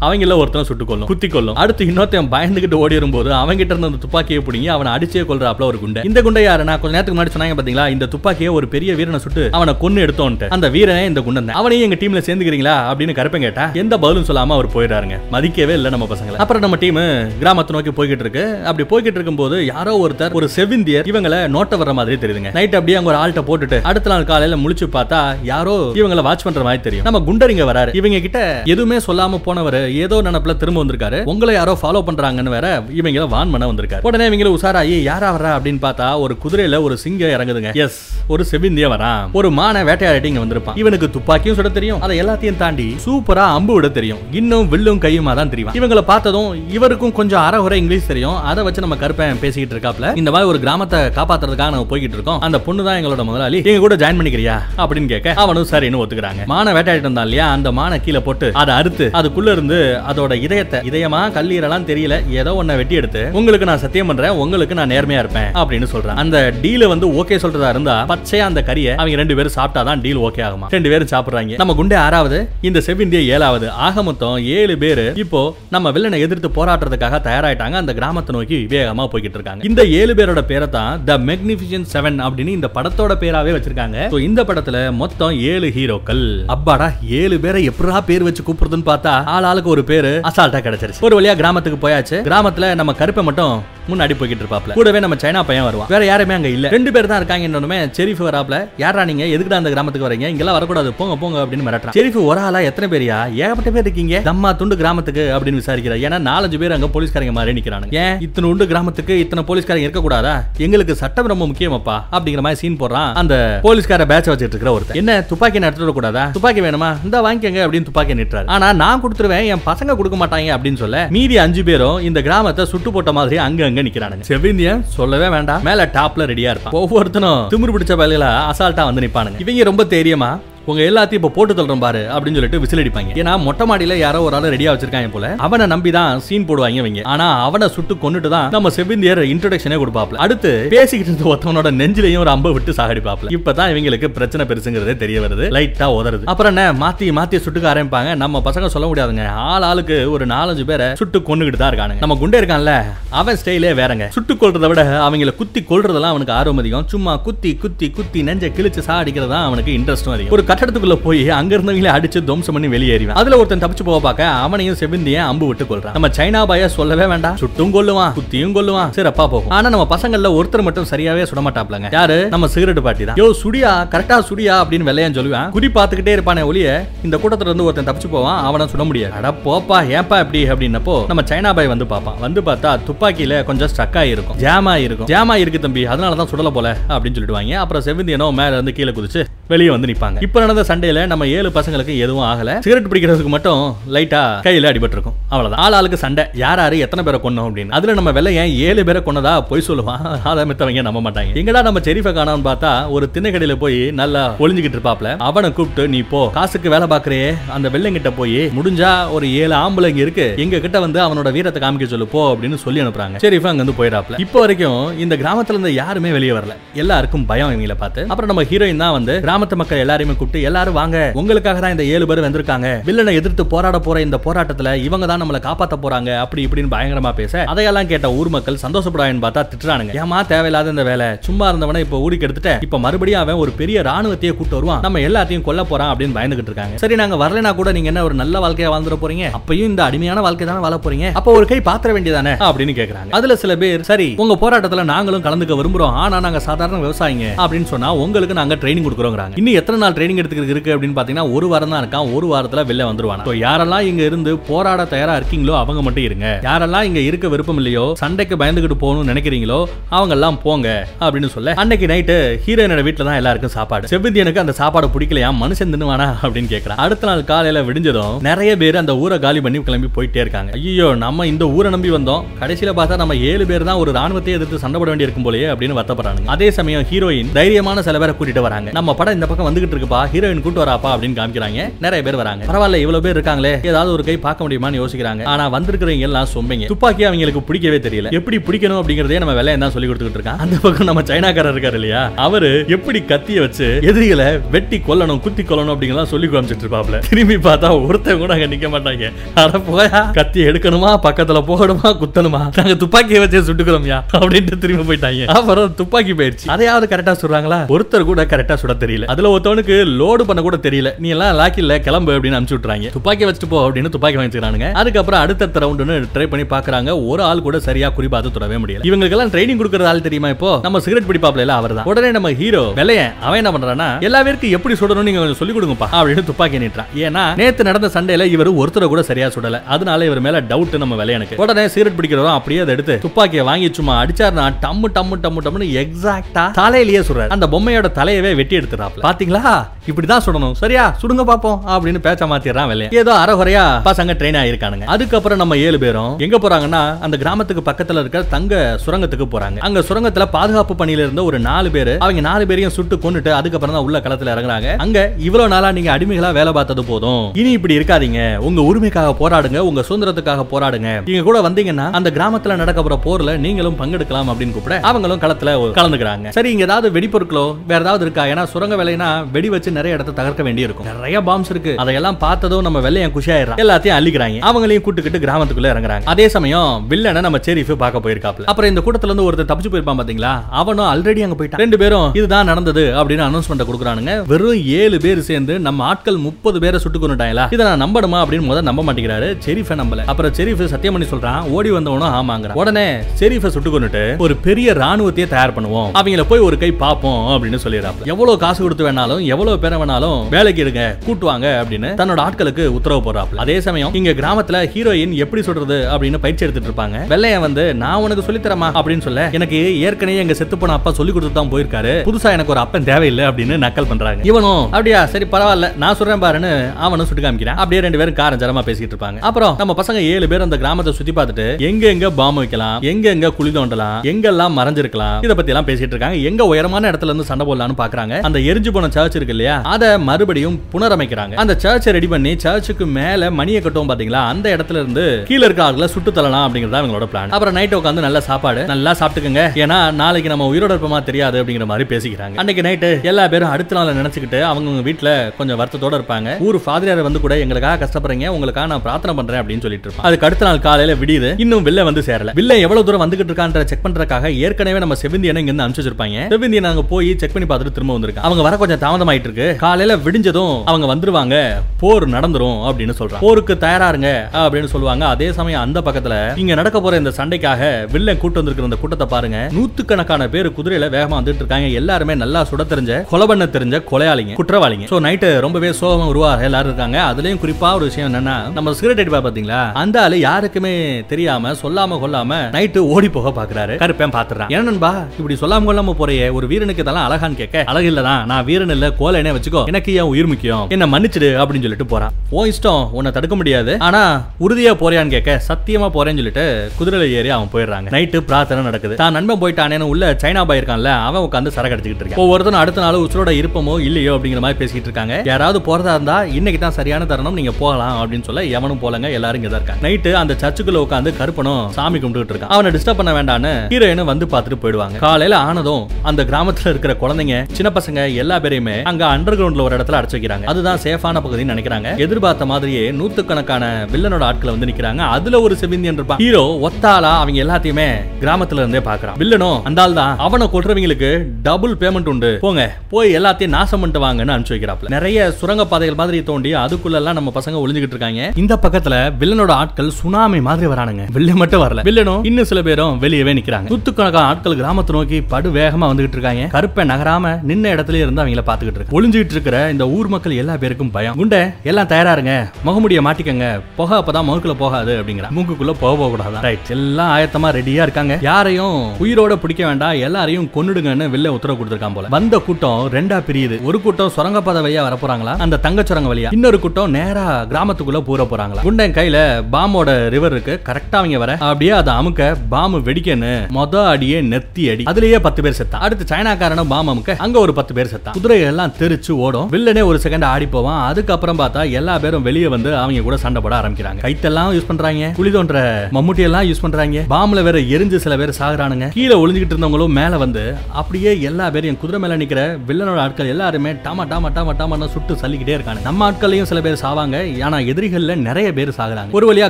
அவங்கள ஒருத்தனை சுட்டு கொள்ளும் குத்தி கொள்ளும் அடுத்து இன்னொருத்தன் பயந்துகிட்டு ஓடி வரும்போது அவங்க கிட்ட இருந்த துப்பாக்கியை பிடிங்கி அவனை அடிச்சே கொள்றாப்ல ஒரு குண்டை. இந்த குண்டை யாரு நான் கொஞ்ச நேரத்துக்கு முன்னாடி சொன்னாங்க பாத்தீங்களா இந்த துப்பாக்கியை ஒரு பெரிய வீரனை சுட்டு அவனை கொன்னு எடுத்தோன்ட்டு. அந்த வீரனே இந்த குண்டன் அவனையும் எங்க டீம்ல சேர்ந்துக்கிறீங்களா அப்படின்னு கருப்பன் கேட்டா எந்த பதிலும் சொல்லாம அவர் போயிடாருங்க மதிக்கவே இல்லை நம்ம பசங்களை. அப்புறம் நம்ம டீம் கிராமத்தை நோக்கி போய்கிட்டு இருக்கு. அப்படி போய்கிட்டு இருக்கும்போது யாரோ ஒருத்தர் ஒரு செவிந்தியர் இவங்களை நோட்ட வர்ற மாதிரி தெரியுதுங்க. நைட் அப்படியே அங்க ஒரு ஆள்கிட்ட போட்டுட்டு அடுத்த நாள் காலையில முழிச்சு பார்த்தா யாரோ இவங்களை வாட்ச் பண்ற மாதிரி தெரியும். நம்ம குண்டரிங்க வராரு. இவங்க கிட்ட எதுவுமே சொல்லாம போனவர் ஏதோ நினப்புல திரும்ப வந்திருக்காரு. உங்களை யாரோ ஃபாலோ பண்றாங்கன்னு வேற இவங்க வான் பண்ண வந்திருக்காரு. உடனே இவங்கள உசாராயி யாரா வர்றா? அப்படின்னு பார்த்தா ஒரு குதிரையில ஒரு சிங்கம் இறங்குதுங்க. எஸ் ஒரு செவிந்திய வரான். ஒரு மான வேட்டையாடிட்டு இங்க வந்திருப்பான். இவனுக்கு துப்பாக்கியும் சுட தெரியும். அதை எல்லாத்தையும் தாண்டி சூப்பரா அம்பு விட தெரியும். இன்னும் வில்லும் கையுமா தான் தெரியும். இவங்களை பார்த்ததும் இவருக்கும் கொஞ்சம் அறகுறை இங்கிலீஷ் தெரியும். அதை வச்சு நம்ம கருப்பன் பேசிக்கிட்டு இருக்காப்ல. இந்த மாதிரி ஒரு கிராமத்தை காப்பாத்துறதுக்காக நம்ம போய்கிட்டு இருக்கோம். அந்த பொண்ணு தான் எங்களோட முதலாளி. எங்க கூட ஜாயின் பண்ணிக்கிறியா? அப்படின்னு கேட்க அவனும் சரின்னு ஒத்துக்கிறாங்க. மான வேட்டையாடிட்டு இருந்தா இல்லையா? அந்த மான கீழே போட்டு அதை அறுத்து அதுக்குள்ள இருந்து அதோட இதயத்தை இதயமா கல்லீரெல்லாம் தெரியல. ஏதோ ஒன்ன வெட்டி எடுத்து உங்களுக்கு நான் சத்தியம் பண்றேன். உங்களுக்கு நான் நேர்மையா இருப்பேன். அப்படின்னு சொல்றேன். அந்த டீல வந்து ஓகே சொல்றதா இருந்தா பச்சையா அந்த கறியை அவங்க ரெண்டு பேரும் சாப்பிட்டாதான் டீல் ஓகே ஆகுமா? ரெண்டு பேரும் சாப்பிடுறாங்க. நம்ம குண்டே ஆறாவது இந்த செவ்விந்திய ஏழாவது. ஆக மொத்தம் ஏழு பேரு இப்போ நம்ம வில்லனை எதிர்த்து போராடுறதுக்காக தயாராயிட்டாங்க. அந்த கிராமத்தை நோக்கி வேகமா போய்கிட்டு இருக்காங்க. இந்த ஏழு பேரோட பேரை தான் த மெக்னிபிஷன் செவன் அப்படின்னு இந்த படத்தோட பேராவே வச்சிருக்காங்க. இந்த படத்துல மொத்தம் ஏழு ஹீரோக்கள். அப்பாடா ஏழு பேரை எப்படா பேர் வச்சு கூப்பிடுறதுன்னு பார்த்தா ஆள் ஆளுக்கு ஒரு பேரு அசால்ட்டா கிடைச்சிருச்சு. ஒரு வழியா கிராமத்துக்கு போயாச்சு. கிராமத்துல நம்ம கருப்பை மட்டும் முன்னாடி போய்கிட்டு இருப்பாப்ல கூடவே நம்ம சைனா பையன் வருவான். வேற யாருமே அங்க இல்ல. ரெண்டு பேர் தான் இருக்காங்க என்னமே செரிஃப் வராப்ல. யாரா நீங்க? எதுக்குடா அந்த கிராமத்துக்கு வரீங்க இங்கெல்லாம் வரக்கூடாது. போங்க போங்க அப்படின்னு மிரட்டுறான். செரிஃப் ஒரு ஆளா எத்தனை பேரியா? ஏகப்பட்ட பேர் இருக்கீங்க. தம்மா துண்டு கிராமத்துக்கு அப்படின்னு விசாரிக்கிறார். ஏன்னா நாலஞ்சு பேர் அங்க போலீஸ்காரங்க மாதிரி நிக்கிறானுங்க. ஏன்? இத்தனை உண்டு கிராமத்துக்கு இத்தனை போலீஸ்காரங்க இருக்க கூடாதா எங்களுக்கு சட்டம் ரொம்ப முக்கியமாப்பா அப்படிங்கிற மாதிரி சீன் போடுறான் அந்த போலீஸ்கார பேட்ச் வச்சுட்டு இருக்கிற ஒருத்தர் என்ன துப்பாக்கி நடத்திட கூடாதா துப்பாக்கி வேணுமா? இந்த வாங்கிக்கங்க அப்படின்னு துப்பாக்கி நிட்டுறாரு. ஆனா நான் கொடுத்துருவேன் என் பசங்க கொடுக்க மாட்டாங்க அப்படின்னு சொல்ல மீதி அஞ்சு பேரும் இந்த கிராமத்தை சுட்டு போட்ட மாதிரி அங்க அங்க நிக்கிறானுங்க? செவிந்தியன் சொல்லவே வேண்டாம். மேல டாப்ல ரெடியா இருப்பான். ஒவ்வொருத்தனும் திமிரு பிடிச்ச வேலையில அசால்ட்டா வந்து நிப்பானுங்க. இவங்க ரொம்ப தைரியமா உங்க எல்லாத்தையும் இப்ப போட்டு தள்ளுறோம் பாரு அப்படின்னு சொல்லிட்டு விசில் அடிப்பாங்க. ஏன்னா மொட்டை மாடியில யாரோ ஒரு ஆள் ரெடியா வச்சிருக்காங்க போல. அவனை நம்பி தான் சீன் போடுவாங்க இவங்க. ஆனா அவனை சுட்டு கொன்னுட்டு தான் நம்ம செவிந்தியர் இன்ட்ரடக்ஷனே கொடுப்பாப்ல அடுத்து பேசிக்கிட்டு இருந்த ஒருத்தவனோட நெஞ்சிலையும் ஒரு அம்பை விட்டு சாகடிப்பாப்ல இப்பதான் இவங்களுக்கு பிரச்சனை பெருசுங்கிறதே தெரிய வருது. லைட்டா உதறது. அப்புறம் என்ன? மாத்தி மாத்தி சுட்டுக்க ஆரம்பிப்பாங்க. நம்ம பசங்க சொல்ல முடியாதுங்க. ஆள் ஆளுக்கு ஒரு நாலஞ்சு பேரை சுட்டு கொன்னுகிட்டு தான் இருக்காங்க நம்ம குண்டே இருக்கான்ல? அவன் ஸ்டைலே வேறங்க. சுட்டு கொள்றதை விட அவங்கள குத்தி கொள்றதெல்லாம் அவனுக்கு ஆர்வம் அதிகம். சும்மா குத்தி குத்தி குத்தி நெஞ்ச கிழிச்சு சாடிக்கிறது அவனுக்கு இன்ட்ரெஸ்டும் அதிகம். ஒரு கட்டடத்துக்குள்ள போய் அங்க இருந்தவங்களே அடிச்சு துவம்சம் பண்ணி வெளியேறிவான். அதுல ஒருத்தன் தப்பிச்சு போக பார்க்க அவனையும் செவிந்தியும் அம்பு விட்டு கொள்றான் நம்ம சைனா பாய சொல்லவே வேண்டாம். சுட்டும் கொல்லுவான் குத்தியும் கொல்லுவான் சிறப்பா போகும். ஆனா நம்ம பசங்கள்ல ஒருத்தர் மட்டும் சரியாவே சுடமாட்டாப்லங்க யாரு? நம்ம சிகரெட் பாட்டி தான். யோ சுடியா கரெக்டா சுடியா அப்படின்னு வெள்ளையான் சொல்லுவான். குறி பார்த்துக்கிட்டே இருப்பானே ஒளிய இந்த கூட்டத்துல இருந்து ஒருத்தன் தப்பிச்சு போவான் அவனை சுட முடியாது. அட போப்பா ஏப்பா இப்படி அப்படின்னப்போ நம்ம சைனா பாய் வந்து பார்ப்பான். வந்து பார்த்தா துப்பாக்கியில கொஞ்சம் ஸ்டக் ஆயிருக்கும். ஜாம் ஆயிருக்கும். ஜாம் ஆயிருக்கு தம்பி அதனாலதான் சுடல போல அப்படின்னு சொல்லிடுவாங்க. அப்புறம் செவிந்தியனோ மேல இருந்து கீழே குதிச்சு வெளியே வந்து நிப்பாங்க. இப்ப நடந்த சண்டையில நம்ம ஏழு பசங்களுக்கு எதுவும் ஆகல. சிகரெட் பிடிக்கிறதுக்கு மட்டும் லைட்டா கையில அடிபட்டு இருக்கும் அவ்வளவுதான். ஆள் ஆளுக்கு சண்டை. யார் யாரு எத்தனை பேரை கொண்டோம் அப்படின்னு. அதுல நம்ம வெள்ளையன் ஏழு பேரை கொன்னதா பொய் சொல்லுவான். அதை மித்தவங்க நம்ப மாட்டாங்க. எங்கடா நம்ம செரிஃபை காணோம்னு பார்த்தா ஒரு திண்ணைக்கடையில போய் நல்லா ஒளிஞ்சுக்கிட்டு இருப்பாப்ல. அவனை கூப்பிட்டு நீ போ. காசுக்கு வேலை பாக்குறே. அந்த வெள்ளைங்கிட்ட போய் முடிஞ்சா ஒரு ஏழு ஆம்பளைங்க இருக்கு. எங்க கிட்ட வந்து அவனோட வீரத்தை காமிக்க சொல்லு. போ அப்படின்னு சொல்லி அனுப்புறாங்க. செரிஃபா அங்க வந்து போயிடாப்ல இப்போ வரைக்கும் இந்த கிராமத்துல இருந்து யாருமே வெளியே வரல. எல்லாருக்கும் பயம் இவங்கள பார்த்து. அப்புறம் நம்ம ஹீரோயின் தான் வந்து கிராமத்து மக்கள் எல்லாரையுமே கூப்பிட்டு எல்லாரும் வாங்க. உங்களுக்காக தான் இந்த ஏழு பேர் வந்திருக்காங்க. வில்லனை எதிர்த்து போராட போற இந்த போராட்டத்துல இவங்க தான் நம்மளை காப்பாத்த போறாங்க. அப்படி இப்படின்னு பயங்கரமா பேச அதையெல்லாம் கேட்ட ஊர் மக்கள் சந்தோஷப்படாயன்னு பார்த்தா திட்டுறானுங்க. ஏமா தேவையில்லாத இந்த வேலை. சும்மா இருந்தவனை இப்ப ஊடி கெடுத்துட்டு இப்ப மறுபடியும் அவன் ஒரு பெரிய ராணுவத்தையே கூட்டு வருவான். நம்ம எல்லாத்தையும் கொல்ல போறான் அப்படின்னு பயந்துகிட்டு இருக்காங்க. சரி நாங்க வரலனா கூட நீங்க என்ன ஒரு நல்ல வாழ்க்கையா வாழ்ந்துட போறீங்க? அப்பயும் இந்த அடிமையான வாழ்க்கை தானே வாழ போறீங்க? அப்ப ஒரு கை பாத்திர வேண்டியதானே? அப்படின்னு கேக்குறாங்க. அதுல சில பேர் சரி உங்க போராட்டத்துல நாங்களும் கலந்துக்க விரும்புறோம். ஆனா நாங்க சாதாரண விவசாயிங்க. அப்படின்னு சொன்னா உங்களுக்கு நாங்க ட்ரைனிங் கொடுக்குறோங்கிறாங்க. இன்னும் எத்தனை நாள் ட்ரைனிங் எடுத்துக்கிறது இருக்கு அப்படின்னு பாத்தீங்கன்னா ஒரு வாரம் தான் இருக்கான். ஒரு வாரத்துல வெளில வந்துருவாங்க யாரெல்லாம் இங்க இருந்து போராட தயாரா இருக்கீங்களோ அவங்க மட்டும் இருங்க. யாரெல்லாம் இங்க இருக்க விருப்பம் இல்லையோ சண்டைக்கு பயந்துகிட்டு போகணும்னு நினைக்கிறீங்களோ அவங்க எல்லாம் போங்க அப்படின்னு சொல்ல அன்னைக்கு நைட்டு ஹீரோயினோட வீட்டுல தான் எல்லாருக்கும் சாப்பாடு. செவ்வந்தியனுக்கு அந்த சாப்பாடு பிடிக்கலையா? மனுஷன் தின்னுவானா? அப்படின்னு கேட்குறான் அடுத்த நாள் காலையில விடிஞ்சதும் நிறைய பேர் அந்த ஊரை காலி பண்ணி கிளம்பி போயிட்டே இருக்காங்க. ஐயோ நம்ம இந்த ஊரை நம்பி வந்தோம். கடைசியில பார்த்தா நம்ம ஏழு பேர் தான் ஒரு ராணுவத்தை எதிர்த்து சண்டை போட வேண்டி இருக்கும் போலயே அப்படின்னு வருத்தப்படுறாங்க அதே சமயம் ஹீரோயின் தைரியமான சில பேரை கூட்டிட்டு வராங்க. நம்ம படம் இந்த பக்கம் வந்துகிட்டு இருக்குப்பா. ஹீரோயின் கூட்டு வராப்பா அப்படின்னு காமிக்கிறாங்க. நிறைய பேர் வராங்க. பரவாயில்ல இவ்வளவு பேர் இருக்காங்களே. ஏதாவது ஒரு கை பார்க்க முடியுமான்னு யோசிக்கிறாங்க. ஆனா வந்திருக்கிறவங்க எல்லாம் சொம்பிங்க. துப்பாக்கி அவங்களுக்கு பிடிக்கவே தெரியல. எப்படி பிடிக்கணும் அப்படிங்கறதே நம்ம வேலையை தான் சொல்லி கொடுத்துட்டு இருக்கான்? அந்த பக்கம் நம்ம சைனாக்காரர் இருக்காரு இல்லையா? அவரு எப்படி கத்திய வச்சு எதிரிகளை வெட்டி கொல்லணும் குத்தி கொல்லணும் அப்படிங்கலாம் சொல்லி காமிச்சிட்டு இருப்பாப்ல திரும்பி பார்த்தா ஒருத்தன் கூட அங்க நிக்க மாட்டாங்க. அட போயா கத்தி எடுக்கணுமா பக்கத்துல போகணுமா குத்தணுமா? நாங்க துப்பாக்கியை வச்சே சுட்டுக்கிறோம்யா அப்படின்ட்டு திரும்பி போயிட்டாங்க. அப்புறம் துப்பாக்கி போயிடுச்சு. அதையாவது கரெக்டா சொல்றாங்களா ஒருத்தர் கூட கரெக்டா சுட தெரியல. அதுல ஒருத்தவனுக்கு லோடு பண்ண கூட தெரியல. நீ எல்லாம் லாக்கில்ல கிளம்பு அப்படின்னு அனுப்பிச்சு விட்றாங்க துப்பாக்கி வச்சுட்டு போ அப்படின்னு துப்பாக்கி வாங்கிக்கிறானுங்க. அதுக்கப்புறம் அடுத்த ரவுண்டுன்னு ட்ரை பண்ணி பாக்குறாங்க. ஒரு ஆள் கூட சரியா குறிப்பாத்து தொடவே முடியல. இவங்களுக்கு எல்லாம் ட்ரைனிங் கொடுக்கற ஆள் தெரியுமா இப்போ? நம்ம சிகரெட் பிடிப்பாப்ல அவர் தான் உடனே நம்ம ஹீரோ வெள்ளைய அவன் என்ன பண்றானா எல்லா பேருக்கும் எப்படி சுடணும் நீங்க கொஞ்சம் சொல்லி கொடுங்கப்பா அப்படின்னு துப்பாக்கி நீட்டுறான். ஏன்னா நேத்து நடந்த சண்டையில இவர் ஒருத்தரை கூட சரியா சுடல. அதனால இவர் மேல டவுட் நம்ம வெள்ளையனுக்கு. உடனே சிகரெட் பிடிக்கிறதும் அப்படியே அதை எடுத்து துப்பாக்கியை வாங்கி சும்மா அடிச்சாருன்னா டம்மு டம்மு டம்மு டம்முன்னு எக்ஸாக்டா தலையிலேயே சுடுறாரு. அந்த பொம்மையோட தலையவே வெட்டி எடுத்துறாப்ல பாத்தீங்களா? இப்படிதான் சுடணும். சரியா? சுடுங்க பாப்போம். அப்படின்னு பேச்ச மாத்திடுறான் வெளியே ஏதோ அரைகுறையா பசங்க ட்ரெயின் ஆயிருக்கானுங்க. அதுக்கப்புறம் நம்ம ஏழு பேரும் எங்க போறாங்கன்னா அந்த கிராமத்துக்கு பக்கத்துல இருக்கிற தங்க சுரங்கத்துக்கு போறாங்க. அங்க சுரங்கத்துல பாதுகாப்பு பணியில இருந்த ஒரு நாலு பேர் அவங்க நாலு பேரையும் சுட்டு கொண்டுட்டு அதுக்கப்புறம் தான் உள்ள களத்துல இறங்குறாங்க. அங்க இவ்வளவு நாளா நீங்க அடிமைகளா வேலை பார்த்தது போதும். இனி இப்படி இருக்காதீங்க. உங்க உரிமைக்காக போராடுங்க. உங்க சுதந்திரத்துக்காக போராடுங்க. நீங்க கூட வந்தீங்கன்னா அந்த கிராமத்துல நடக்க போற போர்ல நீங்களும் பங்கெடுக்கலாம் அப்படின்னு கூப்பிட அவங்களும் களத்துல கலந்துக்கிறாங்க. சரி இங்க ஏதாவது வெடிப்பொருட்களோ வேற ஏதாவது இருக்கா? ஏன்னா சுரங்க வேலைனா வெடி வச்சு நிறைய இடத்த தகர்க்க வேண்டி இருக்கும் நிறைய பாம்ஸ் இருக்கு. அதையெல்லாம் பார்த்ததும் நம்ம வெள்ளையன் குஷியாயிரம் எல்லாத்தையும் அள்ளிக்கிறாங்க. அவங்களையும் கூட்டுக்கிட்டு கிராமத்துக்குள்ள இறங்குறாங்க. அதே சமயம் வில்லனை நம்ம செரிஃப் பார்க்க போயிருக்காப்ல அப்புறம் இந்த கூட்டத்துல இருந்து ஒருத்தர் தப்பிச்சு போயிருப்பான் பாத்தீங்களா? அவனும் ஆல்ரெடி அங்க போயிட்டான். ரெண்டு பேரும் இதுதான் நடந்தது அப்படின்னு அனௌன்ஸ்மெண்ட் கொடுக்குறானுங்க. வெறும் ஏழு பேர் சேர்ந்து நம்ம ஆட்கள் முப்பது பேரை சுட்டு கொண்டுட்டாங்களா இதை நான் நம்பணுமா அப்படின்னு முதல்ல நம்ப மாட்டேங்கிறாரு செரிஃபை நம்பல. அப்புறம் செரிஃப் சத்தியம் பண்ணி சொல்றான் ஓடி வந்தவனும் ஆமாங்கிறான். உடனே செரிஃபை சுட்டு கொண்டுட்டு ஒரு பெரிய ராணுவத்தையே தயார் பண்ணுவோம். அவங்கள போய் ஒரு கை பார்ப்போம் அப்படின்னு சொல்லிடுறாப்ல எவ்வளவு காசு கொடுத்து வேணாலும் எவ்வளவு பேரை வேணாலும் வேலைக்கு எடுங்க கூட்டுவாங்க அப்படின்னு தன்னோட ஆட்களுக்கு உத்தரவு போடுறாப்ல அதே சமயம் இங்க கிராமத்துல ஹீரோயின் எப்படி சொல்றது அப்படின்னு பயிற்சி எடுத்துட்டு இருப்பாங்க. வெள்ளையன் வந்து நான் உனக்கு சொல்லி தரமா அப்படின்னு சொல்ல எனக்கு ஏற்கனவே எங்க செத்து போன அப்பா சொல்லி கொடுத்து தான் போயிருக்காரு. புதுசா எனக்கு ஒரு அப்பன் தேவையில்லை அப்படின்னு நக்கல் பண்றாங்க. இவனும் அப்படியா சரி பரவாயில்ல நான் சொல்றேன் பாருன்னு அவனும் சுட்டு காமிக்கிறான். அப்படியே ரெண்டு பேரும் காரம் ஜரமா பேசிட்டு இருப்பாங்க. அப்புறம் நம்ம பசங்க ஏழு பேர் அந்த கிராமத்தை சுத்தி பார்த்துட்டு எங்க எங்க பாம்பு வைக்கலாம் எங்க எங்க குழி தோண்டலாம் எங்கெல்லாம் மறைஞ்சிருக்கலாம் இதை பத்தி எல்லாம் பேசிட்டு இருக்காங்க. எங்க உயரமான இடத்துல இருந்து சண்டை போடலாம்னு பாக்குறாங்க. அந்த எரிஞ்சு போன சர்ச் இருக்கு இல்லையா அதை மறுபடியும் புனரமைக்கிறாங்க. அந்த சர்ச்சை ரெடி பண்ணி சர்ச்சுக்கு மேல மணியை கட்டுவோம் பாத்தீங்களா? அந்த இடத்துல இருந்து கீழே இருக்க ஆளுகளை சுட்டு தள்ளலாம் அப்படிங்கறத அவங்களோட பிளான் அப்புறம் நைட் உட்காந்து நல்ல சாப்பாடு நல்லா சாப்பிட்டுக்கங்க. ஏன்னா நாளைக்கு நம்ம உயிரோட இருப்போமா தெரியாது அப்படிங்கிற மாதிரி பேசிக்கிறாங்க. அன்னைக்கு நைட்டு எல்லா பேரும் அடுத்த நாள் நினைச்சுக்கிட்டு அவங்க வீட்டுல கொஞ்சம் வருத்தத்தோட இருப்பாங்க. ஊர் ஃபாதரியார் வந்து கூட எங்களுக்காக கஷ்டப்படுறீங்க உங்களுக்காக நான் பிரார்த்தனை பண்றேன் அப்படின்னு சொல்லிட்டு இருப்பாங்க அதுக்கு அடுத்த நாள் காலையில விடியுது இன்னும் வில்ல வந்து சேரல. வில்ல எவ்வளவு தூரம் வந்துகிட்டு இருக்கான்ற செக் பண்றதுக்காக ஏற்கனவே நம்ம செவிந்தியனை இங்க இருந்து அனுப்பிச்சு வச்சிருப்பாங்க. செவிந்தியன் அங்க போய் செக் பண்ணி பார்த்துட்டு திரும்ப வந்திருக்காங்க அவங்க வர கொஞ்சம் தாமதமாயிட்டு இருக்கு. காலையில விடிஞ்சதும் அவங்க வந்துருவாங்க போர் நடந்துரும் அப்படின்னு சொல்றாங்க. போருக்கு தயாராருங்க அப்படின்னு சொல்லுவாங்க. அதே சமயம் அந்த பக்கத்துல இங்க நடக்க போற இந்த சண்டைக்காக வில்லன் கூட்டு வந்திருக்கிற அந்த கூட்டத்தை பாருங்க. நூத்துக்கணக்கான பேர் குதிரையில வேகமா வந்துட்டு இருக்காங்க எல்லாருமே நல்லா சுட தெரிஞ்ச கொலை பண்ண தெரிஞ்ச கொலையாளிங்க குற்றவாளிங்க. சோ நைட்டு ரொம்பவே சோகம் உருவாக எல்லாரும் இருக்காங்க. அதுலயும் குறிப்பா ஒரு விஷயம் என்னன்னா நம்ம சிகரெட் அடிப்பா பாத்தீங்களா? அந்த ஆளு யாருக்குமே தெரியாம சொல்லாம கொல்லாம நைட்டு ஓடி போக பாக்குறாரு. கருப்பேன் பாத்துறான். என்னன்பா இப்படி சொல்லாம கொல்லாம போறையே? ஒரு வீரனுக்கு இதெல்லாம் அழகான்னு கேட்க. அழகு இல்லதான் நான் வீரன் இல்ல கோலனே வச்சுக்கோ. எனக்கு என் உயிர் முக்கியம். என்ன மன்னிச்சிடு அப்படின்னு சொல்லிட்டு போறான். ஓ இஷ்டம் உன்னை தடுக்க முடியாது. ஆனா உறுதியா போறியான்னு கேட்க சத்தியமா போறேன்னு சொல்லிட்டு குதிரையில ஏறி அவன் போயிடுறாங்க. நைட்டு பிரார்த்தனை நடக்குது. தான் நண்பன் போயிட்டானேன்னு உள்ள சைனா பாய் இருக்கான்ல அவன் உட்காந்து சரக்கு அடிச்சுக்கிட்டு இருக்கான். ஒவ்வொருத்தரும் அடுத்த நாள் உசுரோட இருப்பமோ இல்லையோ அப்படிங்கிற மாதிரி பேசிட்டு இருக்காங்க. யாராவது போறதா இருந்தா இன்னைக்கு தான் சரியான தருணம் நீங்க போகலாம் அப்படின்னு சொல்ல எவனும் போலங்க எல்லாரும் இங்க தான் இருக்காங்க. நைட்டு அந்த சர்ச்சுக்குள்ள உட்காந்து கருப்பனும் சாமி கும்பிட்டு இருக்கான். அவனை டிஸ்டர்ப் பண்ண வேண்டான்னு ஹீரோயினும் வந்து பார்த்துட்டு போயிடுவாங்க. காலையில ஆனதும் அந்த கிராமத்துல இருக்கிற குழந்தைங்க சின்ன பசங்க எல்லா பேரையுமே அங்க அண்டர் கிரவுண்ட்ல ஒரு இடத்துல அடைச்சு வைக்கிறாங்க. அதுதான் சேஃபான பகுதின்னு நினைக்கிறாங்க. எதிர்பார்த்த மாதிரியே நூத்துக்கணக்கான வில்லனோட ஆட்கள் வந்து நிக்கிறாங்க. அதுல ஒரு செவிந்தியன் இருப்பான். ஹீரோ ஒத்தாலா அவங்க எல்லாத்தையுமே கிராமத்துல இருந்தே பாக்குறான் வில்லனோ அந்த ஆள் தான். அவனை கொல்றவங்களுக்கு டபுள் பேமெண்ட் உண்டு. போங்க போய் எல்லாத்தையும் நாசம் பண்ணிட்டு வாங்கன்னு அனுப்பிச்சு வைக்கிறாப்ல நிறைய சுரங்க பாதைகள் மாதிரி தோண்டி அதுக்குள்ள எல்லாம் நம்ம பசங்க ஒளிஞ்சுக்கிட்டு இருக்காங்க. இந்த பக்கத்துல வில்லனோட ஆட்கள் சுனாமி மாதிரி வரானுங்க. வில்லன் மட்டும் வரல. வில்லனும் இன்னும் சில பேரும் வெளியவே நிக்கிறாங்க. நூத்துக்கணக்கான ஆட்கள் கிராமத்தை நோக்கி படு வேகமா வந்துகிட்டு இருக்காங்க. கருப்பை நகராம நின்ன இடத்துல இருந்து அவங்கள பாத்துக்கிட்டு இருக்கு ஒளிஞ்சுக்கிட்டு இருக்கிற இந்த ஊர் மக்கள் எல்லா பேருக்கும் பயம். குண்டை எல்லாம் தயாரா இருங்க முகமுடிய மாட்டிக்கங்க. புகை அப்பதான் முகக்குள்ள போகாது அப்படிங்கிற. மூக்குக்குள்ள போக போக கூடாது ரைட் எல்லாம் ஆயத்தமா ரெடியா இருக்காங்க. யாரையும் உயிரோட பிடிக்க வேண்டாம். எல்லாரையும் கொன்னுடுங்கன்னு வெளில உத்தரவு கொடுத்திருக்கான் போல. வந்த கூட்டம் ரெண்டா பிரியுது. ஒரு கூட்டம் சுரங்கப்பாதை வழியா வர போறாங்களா அந்த தங்க சுரங்க வழியா. இன்னொரு கூட்டம் நேரா கிராமத்துக்குள்ள பூர போறாங்களா? குண்டன் கையில பாமோட ரிவர் இருக்கு. கரெக்டா அவங்க வர. அப்படியே அதை அமுக்க பாம்பு வெடிக்கன்னு மொத அடியே நெத்தி அடி அதுலயே பத்து பேர் செத்தான். அடுத்து சைனாக்காரனும் பாம் அமுக்க அங்க ஒரு பத்து பேர் செத்தான். குதிரைகள் எல்லாம் தெரு எந்திரிச்சு ஓடும். வில்லனே ஒரு செகண்ட் ஆடி போவான். அதுக்கப்புறம் பார்த்தா எல்லா பேரும் வெளியே வந்து அவங்க கூட சண்டை போட ஆரம்பிக்கிறாங்க. கைத்தெல்லாம் யூஸ் பண்றாங்க. குழி தோன்ற மம்முட்டி எல்லாம் யூஸ் பண்றாங்க. பாம்புல வேற எரிஞ்சு சில பேர் சாகுறானுங்க. கீழே ஒளிஞ்சுக்கிட்டு இருந்தவங்களும் மேல வந்து அப்படியே எல்லா பேரையும் குதிரை மேல நிக்கிற வில்லனோட ஆட்கள் எல்லாருமே டாமா டாமா டாமா டாமா சுட்டு சல்லிக்கிட்டே இருக்காங்க. நம்ம ஆட்களையும் சில பேர் சாவாங்க. ஆனா எதிரிகள்ல நிறைய பேர் சாகுறாங்க. ஒரு வழியா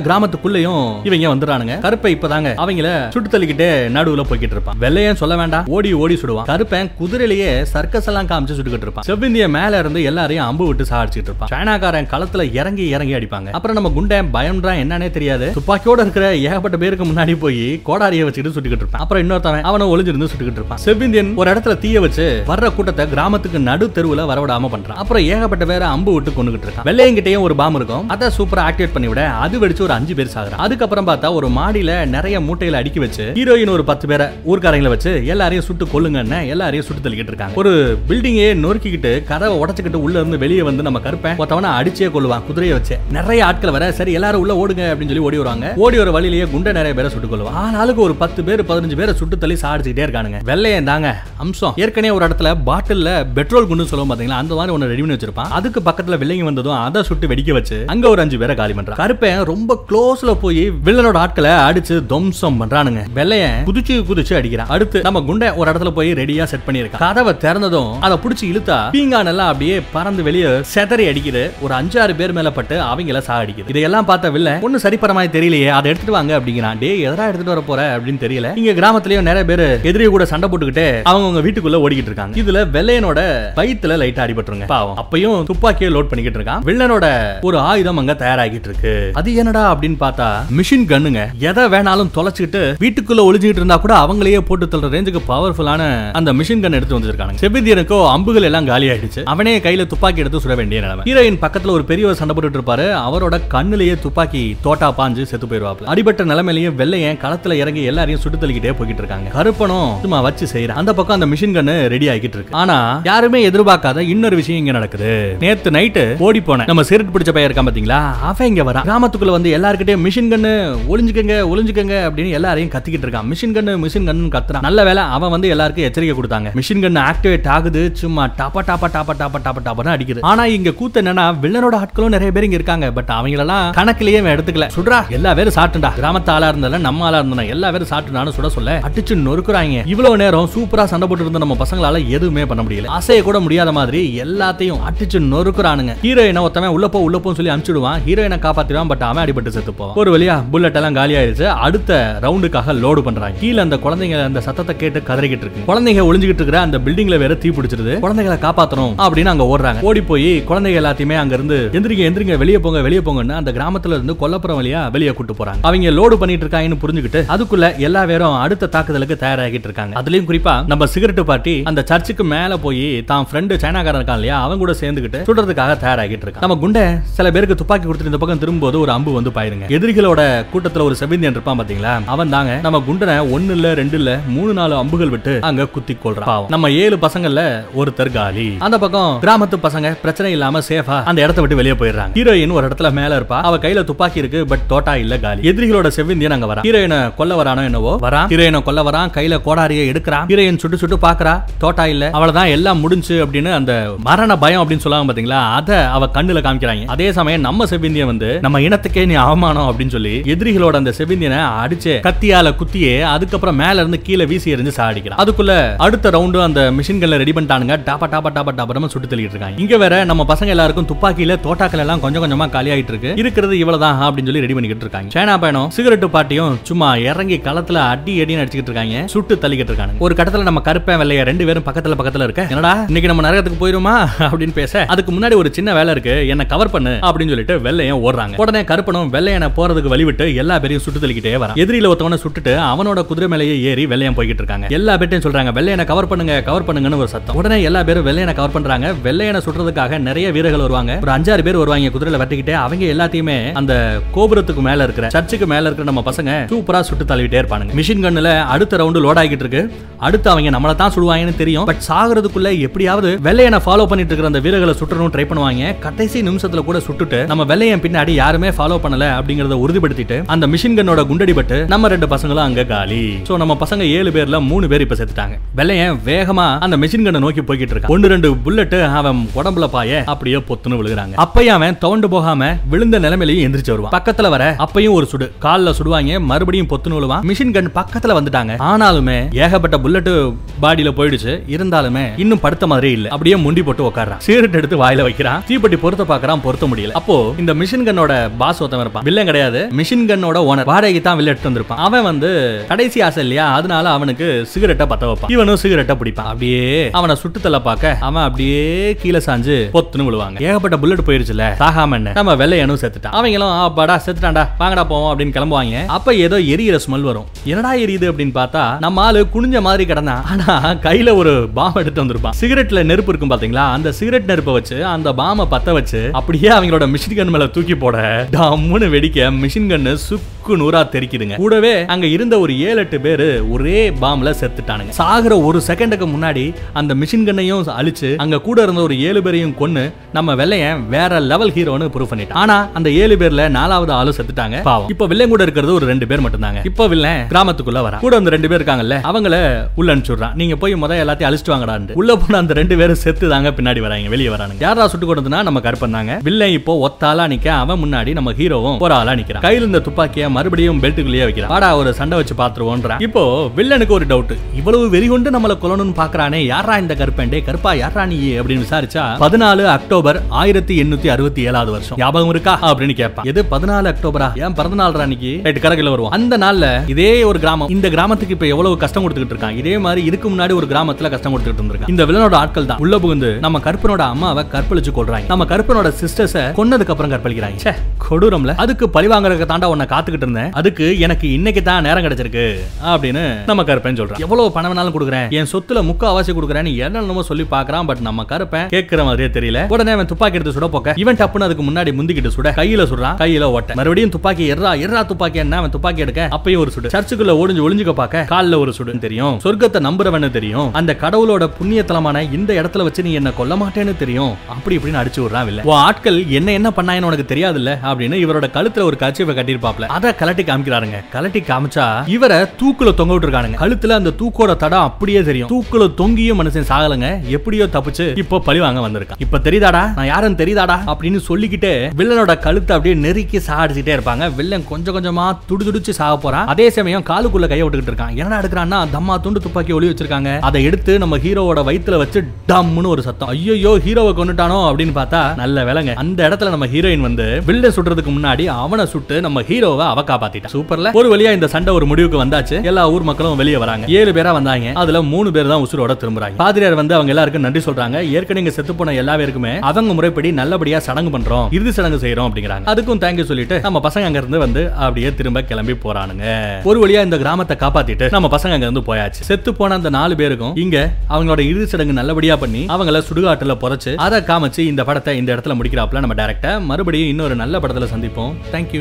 கிராமத்துக்குள்ளயும் இவங்க வந்துடுறானுங்க. கருப்பை இப்பதாங்க அவங்கள சுட்டு தள்ளிக்கிட்டே நடுவுல போய்கிட்டு இருப்பான். வெள்ளையன் சொல்ல வேண்டாம். ஓடி ஓடி சுடுவான். கருப்பன் குதிரையிலேயே சர்க்கஸ் எல்லாம் காமிச்சு சுட்டுக்கிட்டு இருப்பான். செவ்விந்திய மேல இருந்து எல்லாரையும் அம்பு விட்டு சாடிச்சிட்டு இருப்பான். சைனாக்காரன் களத்துல இறங்கி இறங்கி அடிப்பாங்க. அப்புறம் நம்ம குண்டன் பயம்ன்றான் என்னன்னே தெரியாது. துப்பாக்கியோட இருக்கிற ஏகப்பட்ட பேருக்கு முன்னாடி போய் கோடாரியை வச்சுட்டு சுட்டுக்கிட்டு இருப்பான். அப்புறம் இன்னொருத்தவன் அவனை ஒளிஞ்சிருந்து சுட்டுக்கிட்டு இருப்பான். செவ்விந்தியன் ஒரு இடத்துல தீய வச்சு வர்ற கூட்டத்தை கிராமத்துக்கு நடு தெருவுல வரவிடாம பண்றான். அப்புறம் ஏகப்பட்ட பேரை அம்பு விட்டு கொண்டுகிட்டு இருக்கான். வெள்ளையங்கிட்டையும் ஒரு பாம் இருக்கும். அதை சூப்பரா ஆக்டிவேட் பண்ணி விட அது வெடிச்சு ஒரு அஞ்சு பேர் சாகுறான். அதுக்கப்புறம் பார்த்தா ஒரு மாடியில நிறைய மூட்டையில அடுக்கி வச்சு ஹீரோயின் ஒரு பத்து பேரை ஊர்க்காரங்களை வச்சு எல்லாரையும் சுட்டு கொல்லுங்கன்னு எல்லாரையும் சுட்டு தள்ளிக்கிட்டு இருக்காங்க. ஒரு பில்டிங்கே நொறுக்கிக்கிட்டு கதவை உடச்சுக்கிட்டு உள்ள இருந்து வெளியே வந்து நம்ம கருப்பேன் ஒருத்தவனை அடிச்சே கொள்ளுவான் குதிரையை வச்சு. நிறைய ஆட்கள் வர சரி எல்லாரும் உள்ள ஓடுங்க அப்படின்னு சொல்லி ஓடி வருவாங்க. ஓடி வர வழியிலேயே குண்டை நிறைய பேரை சுட்டு கொள்ளுவான் ஆளாளுக்கு ஒரு பத்து பேர் பதினஞ்சு பேரை சுட்டு தள்ளி சாடிச்சுக்கிட்டே இருக்கானுங்க. வெள்ளையன் தாங்க அம்சம். ஏற்கனவே ஒரு இடத்துல பாட்டில்ல பெட்ரோல் குண்டு சொல்லுவோம் பாத்தீங்களா அந்த மாதிரி ஒன்று ரெடி பண்ணி வச்சிருப்பான். அதுக்கு பக்கத்துல வில்லைங்க வந்ததும் அதை சுட்டு வெடிக்க வச்சு அங்க ஒரு அஞ்சு பேரை காலி பண்றான். கருப்பேன் ரொம்ப க்ளோஸ்ல போய் வில்லனோட ஆட்களை அடிச்சு துவம்சம் பண்றானுங்க. வெள்ளையன் குதிச்சு குதிச்சு அடிக்கிறான். அடுத்து நம்ம குண்டை ஒரு இடத்துல போய் ரெடியா செட் பண்ணிருக்கான் கதவை திறந்ததும் அதை புடிச்சு இழுத்தா பீங்கான் எல்லாம் அப்படியே பறந்து வெளியே செதறி அடிக்குது. ஒரு அஞ்சாறு பேர் மேல பட்டு அவங்கள சாகடிக்குது இதையெல்லாம் பார்த்த வில்ல ஒண்ணு சரிப்பரமாய் தெரியலையே அதை எடுத்துட்டு வாங்க அப்படிங்கிறான். டே எதரா எடுத்துட்டு வர போற? அப்படின்னு தெரியல. இங்க கிராமத்திலயும் நிறைய பேர் எதிரி கூட சண்டை போட்டுக்கிட்டு அவங்க அவங்க வீட்டுக்குள்ள ஓடிக்கிட்டு இருக்காங்க. இதுல வெள்ளையனோட வயித்துல லைட்டா அடிபட்டுருங்க. பாவம். அப்பயும் துப்பாக்கியை லோட் பண்ணிக்கிட்டு இருக்கான். வில்லனோட ஒரு ஆயுதம் அங்க தயாராகிட்டு இருக்கு. அது என்னடா அப்படின்னு பார்த்தா மிஷின் கண்ணுங்க எதை வேணாலும் தொலைச்சிட்டு வீட்டுக்குள்ள ஒளிஞ்சுக்கிட்டு இருந்தா கூட அவங்களையே போட்டு தள்ளுற ரேஞ்சுக்கு பவர்ஃபுல்லான அந்த மிஷின் கன் எடுத்து வந்திருக்காங்க செபிதியனுக்கோ அம்புகள் எல்லாம் காலியாயிடு ஆயிடுச்சு அவனே கையில துப்பாக்கி எடுத்து சுட வேண்டிய நிலைமை. ஹீரோயின் பக்கத்துல ஒரு பெரியவர் சண்டை போட்டுட்டு இருப்பாரு. அவரோட கண்ணிலேயே துப்பாக்கி தோட்டா பாஞ்சு செத்து போயிருவாப்ல அடிபட்ட நிலைமையிலயும் வெள்ளையன் களத்துல இறங்கி எல்லாரையும் சுட்டு தள்ளிக்கிட்டே போய்கிட்டு இருக்காங்க. கருப்பனும் சும்மா வச்சு செய்யறான் அந்த பக்கம் அந்த மிஷின் கண்ணு ரெடி ஆகிட்டு இருக்கு. ஆனா யாருமே எதிர்பார்க்காத இன்னொரு விஷயம் இங்க நடக்குது. நேத்து நைட்டு ஓடி போன நம்ம சிகரெட் பிடிச்ச பையன் இருக்கான் பாத்தீங்களா? அவன் இங்க வரான். கிராமத்துக்குள்ள வந்து எல்லாருக்கிட்டே மிஷின் கண்ணு ஒளிஞ்சுக்கங்க ஒளிஞ்சுக்கங்க அப்படின்னு எல்லாரையும் கத்திக்கிட்டு இருக்கான். மிஷின் கண்ணு மிஷின் கண்ணு கத்துறான். நல்ல வேலை அவன் வந்து எல்லாருக்கும் எச்சரிக்கை கொடுத்தாங்க. மிஷின் கன் ஆக்டிவேட் ஆகுது. சும்மா டாப்பா டாப்பா டாப்பா டாப்பா டாப்பா டாப்பா அடிக்குது. ஆனா இங்க கூத்து என்னன்னா வில்லனோட ஆட்களும் நிறைய பேர் இங்க இருக்காங்க. பட் அவங்களெல்லாம் கணக்கிலேயே எடுத்துக்கல. சுடுறா எல்லா பேரும் சாட்டுண்டா கிராமத்து ஆளா இருந்தால நம்ம ஆளா இருந்தா எல்லா பேரும் சாட்டுனான்னு சுட சொல்ல அடிச்சு நொறுக்குறாங்க. இவ்வளவு நேரம் சூப்பரா சண்டை போட்டு இருந்த நம்ம பசங்களால எதுவுமே பண்ண முடியல. அசைய கூட முடியாத மாதிரி எல்லாத்தையும் அடிச்சு நொறுக்குறானுங்க. ஹீரோயினை ஒருத்தவன் உள்ள போ உள்ள போன்னு சொல்லி அனுப்பிச்சிடுவான். ஹீரோயினை காப்பாத்திடுவான் பட் அவன் அடிபட்டு செத்து போவான். ஒரு வழியா புல்லட் எல்லாம் காலி ஆயிருச்சு. அடுத்த ரவுண்டுக்காக லோடு பண்றாங்க. கீழே அந்த குழந்தைங்க அந்த சத்தத்தை கேட்டு கதறிக்கிட்டு இருக்கு. குழந்தைங்க ஒளிஞ்சுக்கிட்டு இருக்கிற அந்த பில்டிங்ல வேற தீ பிடிச்சிருது. குழந்தைகளை காப்பாத்தணும். அப்படின்னு அங்க ஓடுறாங்க. ஓடி போய் குழந்தைங்க எல்லாத்தையுமே அங்க இருந்து எந்திரிங்க எந்திரிங்க வெளியே போங்க வெளியே போங்கன்னு அந்த கிராமத்துல இருந்து கொல்லப்புறம் வழியா வெளியே கூட்டு போறாங்க. அவங்க லோடு பண்ணிட்டு இருக்காங்கன்னு புரிஞ்சுக்கிட்டு அதுக்குள்ள எல்லா பேரும் அடுத்த தாக்குதலுக்கு தயாராகிட்டு இருக்காங்க. அதுலயும் குறிப்பா நம்ம சிகரெட் பார்ட்டி அந்த சர்ச்சுக்கு மேல போய் தான் ஃப்ரெண்டு சைனாக்காரன் இருக்கான் இல்லையா அவன் கூட சேர்ந்துகிட்டு சுடுறதுக்காக தயாராகிட்டு இருக்கான். நம்ம குண்டை சில பேருக்கு துப்பாக்கி கொடுத்துட்டு இந்த பக்கம் திரும்பும்போது ஒரு அம்பு வந்து பாயிருங்க. எதிரிகளோட கூட்டத்துல ஒரு செவிந்தியன் இருப்பான் பாத்தீங்களா அவன் தாங்க நம்ம குண்டனை ஒன்னு இல்ல ரெண்டு இல்ல மூணு நாலு அம்புகள் விட்டு அங்க குத்தி கொள்றான் நம்ம ஏழு பசங்கள்ல ஒருத்தர் காலி. அந்த பக்கம் கிராமத்து பசங்க பிரச்சனை இல்லாம சேஃபா அந்த இடத்த விட்டு வெளியே போயிடுறாங்க. ஹீரோயின் ஒரு இடத்துல மேல இருப்பா. அவ கையில துப்பாக்கி இருக்கு பட் தோட்டா tota இல்ல காலி. எதிரிகளோட செவ்விந்தியன் அங்க வரா ஹீரோயினை கொல்ல வரானோ என்னவோ வரா ஹீரோயினை கொல்ல வரான் கையில கோடாரியை எடுக்கிறான். ஹீரோயின் சுட்டு சுட்டு பாக்குறா. தோட்டா இல்ல. அவ்வளவுதான் எல்லாம் முடிஞ்சு அப்படின்னு அந்த மரண பயம் அப்படின்னு சொல்லுவாங்க பாத்தீங்களா? அத அவ கண்ணுல காமிக்கிறாங்க. அதே சமயம் நம்ம செவ்விந்தியன் வந்து நம்ம இனத்துக்கே நீ அவமானம் அப்படின்னு சொல்லி எதிரிகளோட அந்த செவ்விந்தியனை அடிச்சு கத்தியால குத்தியே அதுக்கப்புறம் மேல இருந்து கீழே வீசி எறிஞ்சு சாடிக்கிறான் அதுக்குள்ள அடுத்த ரவுண்டு அந்த மிஷின்களை ரெடி பண்ணிட்டானுங்க. டாப்பா டாப்பா டாப்பா டாப்பா சுட்டு தள்ளிட்டு இருக்காங்க இங்க வேற நம்ம பசங்க எல்லாருக்கும் துப்பாக்கியில தோட்டாக்கள் எல்லாம் கொஞ்சம் கொஞ்சமா காலி ஆயிட்டு இருக்கு இருக்கிறது இவ்வளவுதான் அப்படின்னு சொல்லி ரெடி பண்ணிக்கிட்டு இருக்காங்க சைனா பயணம் சிகரெட்டு பாட்டியும் சும்மா இறங்கி களத்துல அடி அடி அடிச்சுக்கிட்டு இருக்காங்க சுட்டு தள்ளிக்கிட்டு இருக்காங்க ஒரு கட்டத்துல நம்ம கருப்பேன் வெள்ளைய ரெண்டு பேரும் பக்கத்துல பக்கத்துல இருக்க என்னடா இன்னைக்கு நம்ம நரகத்துக்கு போயிருமா? அப்படின்னு பேச அதுக்கு முன்னாடி ஒரு சின்ன வேலை இருக்கு என்ன கவர் பண்ணு அப்படின்னு சொல்லிட்டு வெள்ளையன் ஓடுறாங்க. உடனே கருப்பனும் வெள்ளையனை போறதுக்கு வழிவிட்டு எல்லா பேரையும் சுட்டு தள்ளிக்கிட்டே வரான். எதிரில ஒருத்தவனை சுட்டுட்டு அவனோட குதிரை மேலேயே ஏறி வெள்ளையன் போய்கிட்டு இருக்காங்க. எல்லா பேர்ட்டையும் சொல்றாங்க வெள்ளையனை கவர் பண்ணுங்க கவர் பண்ணுங்கன்னு ஒரு சத்தம். உடனே எல்லா பேரும் வெள்ளையனை கவர் பண்றாங்க. வெள்ளையனை சுடுறதுக்காக நிறைய வீரர்கள் வருவாங்க. ஒரு அஞ்சாறு பேர் வருவாங்க குதிரையில வெட்டிக்கிட்டே. அவங்க எல்லாத்தையுமே அந்த கோபுரத்துக்கு மேல இருக்கிற சர்ச்சுக்கு மேல இருக்கிற நம்ம பசங்க சூப்பரா சுட்டு தள்ளிட்டே இருப்பானுங்க. மிஷின் கண்ணுல அடுத்த ரவுண்டு லோட் ஆகிட்டு இருக்கு. அடுத்து அவங்க நம்மள தான் சுடுவாங்கன்னு தெரியும். பட் சாகிறதுக்குள்ள எப்படியாவது வெள்ளையனை ஃபாலோ பண்ணிட்டு இருக்கிற அந்த வீரர்களை சுட்டணும் ட்ரை பண்ணுவாங்க. கடைசி நிமிஷத்துல கூட சுட்டுட்டு நம்ம வெள்ளையன் பின்னாடி யாருமே ஃபாலோ பண்ணல அப்படிங்கறத உறுதிப்படுத்திட்டு அந்த மிஷின் கன்னோட குண்டடிபட்டு நம்ம ரெண்டு பசங்களும் அங்க காலி. சோ நம்ம பசங்க ஏழு பேர்ல மூணு பேர் இப்ப செத்துட்டாங்க. வெள்ளையன் வேகமா அந்த மிஷின் கண்ணை நோக்கி போய்கிட்டு இருக்கு. ஒன்னு ரெண்டு புல்லட்டு அவன் உடம்புல பாய அப்படியே பொத்துன்னு விழுகிறாங்க. அப்பயும் அவன் தவண்டு போகாம விழுந்த நிலைமையிலையும் எந்திரிச்சு வருவான். பக்கத்துல வர அப்பயும் ஒரு சுடு கால்ல சுடுவாங்க மறுபடியும் பொத்துன்னு விழுவான். மிஷின் கன் பக்கத்துல வந்துட்டாங்க. ஆனாலுமே ஏகப்பட்ட புல்லட்டு பாடியில போயிடுச்சு. இருந்தாலுமே இன்னும் படுத்த மாதிரி இல்ல. அப்படியே முண்டி போட்டு உட்கார்றான் சீரட் எடுத்து வாயில வைக்கிறான். தீப்பெட்டி பொருத்த பாக்குறான் பொருத்த முடியல. அப்போ இந்த மிஷின் கன்னோட பாஸ் ஒருத்தன் இருப்பான். வில்லன் கிடையாது. மிஷின் கன்னோட ஓனர் வாடகைக்கு தான் வில்ல எடுத்து வந்திருப்பான். அவன் வந்து கடைசி ஆசை இல்லையா? அதனால அவனுக்கு சிகரெட்டை பத்த வைப்பான். இவனும் சிகரெட்டை பிடிப்பான். அப்படியே அவனை சுட்டுத்தலை பார்க்க அவன் அப்படியே கீழே சாஞ்சு பொத்துன்னு விழுவாங்க. ஏகப்பட்ட புல்லட் போயிருச்சுல. சாகாம என்ன? நம்ம வெள்ளையனும் செத்துட்டான் அவங்களும் ஆப்பாடா செத்துட்டான்டா. வாங்கடா போவோம் அப்படின்னு கிளம்புவாங்க. அப்ப ஏதோ எரியிற ஸ்மெல் வரும். என்னடா எரியுது? அப்படின்னு பார்த்தா நம்ம ஆளு குனிஞ்ச மாதிரி கிடந்தான். ஆனா கையில ஒரு பாம் எடுத்து வந்திருப்பான். சிகரெட்ல நெருப்பு இருக்கும் பாத்தீங்களா? அந்த சிகரெட் நெருப்பை வச்சு அந்த பாம பத்த வச்சு அப்படியே அவங்களோட மிஷின் கன் மேல தூக்கி போட டம்முன்னு வெடிக்க மிஷின் கன்னு சுக்கு நூறா தெரிக்குதுங்க. கூடவே அங்க இருந்த ஒரு ஏழு எட்டு பேரு ஒரே பாம்ல செத்துட்டானுங்க. சாகுற ஒரு செகண்டுக்கு முன்னாடி அந்த மிஷின் கன்னையும் அழிச்சு அங்க கூட இருந்த ஒரு ஏழு பேரையும் கொன்னு நம்ம வெள்ளையன் வேற லெவல் ஹீரோன்னு ப்ரூவ் பண்ணிட்டான். ஆனா அந்த ஏழு பேர்ல நாலாவது ஆளு செத்துட்டாங்க. பாவம். இப்ப வில்லன் கூட இருக்கிறது ஒரு ரெண்டு பேர் மட்டும்தாங்க. இப்ப வில்லன் கிராமத்துக்குள்ள வரா கூட அந்த ரெண்டு பேர் இருக்காங்கல்ல அவங்கள உள்ள அனுப்பிச்சுடுறான். நீங்க போய் முத எல்லாத்தையும் அழிச்சிட்டு வாங்கடான்னு உள்ள போன அந்த ரெண்டு பேரும் செத்து தாங்க பின்னாடி வராங்க வெளியே வரானுங்க. யாரா சுட்டு கொடுத்தனா நம்ம கருப்பன் தாங்க வில்லன் இப்போ ஒத்தாலா நிக்க அவன் முன்னாடி நம்ம ஹீரோவும் ஒரு ஆளா நிக்கிறான். கையில இருந்த துப்பாக்கிய மறுபடியும் பெல்ட்டுக்குள்ளேயே வைக்கிறான். வாடா ஒரு சண்டை வச்சு பாத்துருவோன்றான் இப்போ வில்லனுக்கு ஒரு டவுட் இவ்வளவு வெறி கொண்டு நம்மள கொல்லணும்னு பாக்குறானே யாரா இந்த கருப்பன்? டே கருப்பா யாரா நீ அப்படின்னு விசாரிச்சா பதினாலு அக்டோபர் ஆயிரத்தி எண்ணூத்தி அறுபத்தி ஏழாவது வருஷம். ஞாபகம் இருக்கா? அப்படின்னு கேட்பான். எது பதினாலு அக்டோபரா? ஏன் பிறந்த நாள் ராணிக்கு? ரைட் கரகில வருவோம் அந்த நாள்ல இதே ஒரு கிராமம் இந்த கிராமத்துக்கு இப்ப எவ்வளவு கஷ்டம் கொடுத்துக்கிட்டு இருக்காங்க இதே மாதிரி இதுக்கு முன்னாடி ஒரு கிராமத்துல கஷ்டம் கொடுத்துட்டு இருந்திருக்காங்க இந்த வில்லனோட ஆட்கள் தான். உள்ள புகுந்து நம்ம கற்பனோட அம்மாவை கற்பழிச்சு கொள்றாங்க நம்ம கற்பனோட சிஸ்டர்ஸ கொன்னதுக்கு அப்புறம் கற்பழிக்கிறாங்க கொடூரம்ல. அதுக்கு பழி வாங்குறதுக்கு தாண்டா உன்னை காத்துக்கிட்டு இருந்தேன். அதுக்கு எனக்கு இன்னைக்கு தான் நேரம் கிடைச்சிருக்கு அப்படின்னு நம்ம கற்பன் சொல்றான். எவ்வளவு பணம் வேணாலும் கொடுக்குறேன். என் சொத்துல முக்காவாசி கொடுக்குறேன் நீ என்னென்னமோ சொல்லி பாக்குறான் பட் நம்ம கருப்பேன் கேட்கிற மாதிரியே தெரியல. உடனே அவன் துப்பாக்கி எடுத்து சுட போக்க. இவன் டப்புன்னு அதுக்கு முன்னாடி முந்திக்கிட்டு சுட. கையில சுடுறான் கையில ஓட்ட. மறுபடியும் துப்பாக்கி எர்ரா எர்ரா துப்பாக்கி என்ன? அவன் துப்பாக்கி எடுக்க. அப்பயும் ஒரு சுடு. சர்ச்சுக்குள்ள ஒளிஞ்சு ஒளிஞ்சுக்க பார்க்க கால்ல ஒரு சுடுன்னு தெரியும். சொர்க்கத்தை நம்புறவன்னு தெரியும். அந்த கடவுளோட புண்ணியத்தலமான இந்த இடத்துல வச்சு நீ என்ன கொல்ல மாட்டேன்னு தெரியும். அப்படி இப்படின்னு அடிச்சு விடுறான் இல்ல உன் ஆட்கள் என்ன என்ன பண்ணாயன்னு உனக்கு தெரியாதுல்ல? அப்படின்னு இவரோட கழுத்துல ஒரு கச்சிவை கட்டியிருப்பாப்ல. அதை கலட்டி காமிக்கிறாருங்க. கலட்டி காமிச்சா இவரை தூக்குல தொங்க விட்டுருக்கானுங்க. கழுத்துல அந்த தூக்கோட தடம் அப்படியே தெரியும். தூக்குல தொங்கியும் மனுஷன் சாகலங்க. எப்படியோ தப்பு தப்பிச்சு இப்போ பழி வாங்க வந்திருக்கான். இப்ப தெரியுதாடா? நான் யாரும் தெரியுதாடா? அப்படின்னு சொல்லிக்கிட்டே வில்லனோட கழுத்தை அப்படியே நெருக்கி சாடிச்சுட்டே இருப்பாங்க. வில்லன் கொஞ்சம் கொஞ்சமா துடு துடிச்சு சாக போறான். அதே சமயம் காலுக்குள்ள கையை விட்டுக்கிட்டு இருக்கான். என்ன எடுக்கிறான்னா தம்மா துண்டு துப்பாக்கி ஒளி வச்சிருக்காங்க. அதை எடுத்து நம்ம ஹீரோவோட வயித்துல வச்சு டம்னு ஒரு சத்தம். ஐயோ ஹீரோவை கொண்டுட்டானோ அப்படின்னு பார்த்தா நல்ல வேலைங்க. அந்த இடத்துல நம்ம ஹீரோயின் வந்து வில்ல சுடுறதுக்கு முன்னாடி அவனை சுட்டு நம்ம ஹீரோவை அவ காப்பாத்திட்டா. சூப்பர்ல. ஒரு வழியா இந்த சண்டை ஒரு முடிவுக்கு வந்தாச்சு. எல்லா ஊர் மக்களும் வெளியே வராங்க. ஏழு பேரா வந்தாங்க. அதுல மூணு பேர் தான் உசுரோட திரும்புறாங்க. பாதிரியார் வந்து அவங்க எல்லாருக்கும் நன்றி சொல்றாங்க ஏற்கனவே இங்க செத்து போன எல்லா பேருக்குமே அவங்க முறைப்படி நல்லபடியா சடங்கு பண்றோம் இறுதி சடங்கு செய்யறோம் அப்படிங்கிறாங்க. அதுக்கும் தேங்க்யூ சொல்லிட்டு நம்ம பசங்க அங்க இருந்து வந்து அப்படியே திரும்ப கிளம்பி போறானுங்க. ஒரு வழியா இந்த கிராமத்தை காப்பாத்திட்டு நம்ம பசங்க அங்க இருந்து போயாச்சு. செத்து போன அந்த நாலு பேருக்கும் இங்க அவங்களோட இறுதி சடங்கு நல்லபடியா பண்ணி அவங்கள சுடுகாட்டுல புதைச்சு அதை காமிச்சு இந்த படத்தை இந்த இடத்துல முடிக்கிறாப்ல நம்ம டேரக்டர் மறுபடியும் இன்னொரு நல்ல படத்துல சந்திப்போம். தேங்க்யூ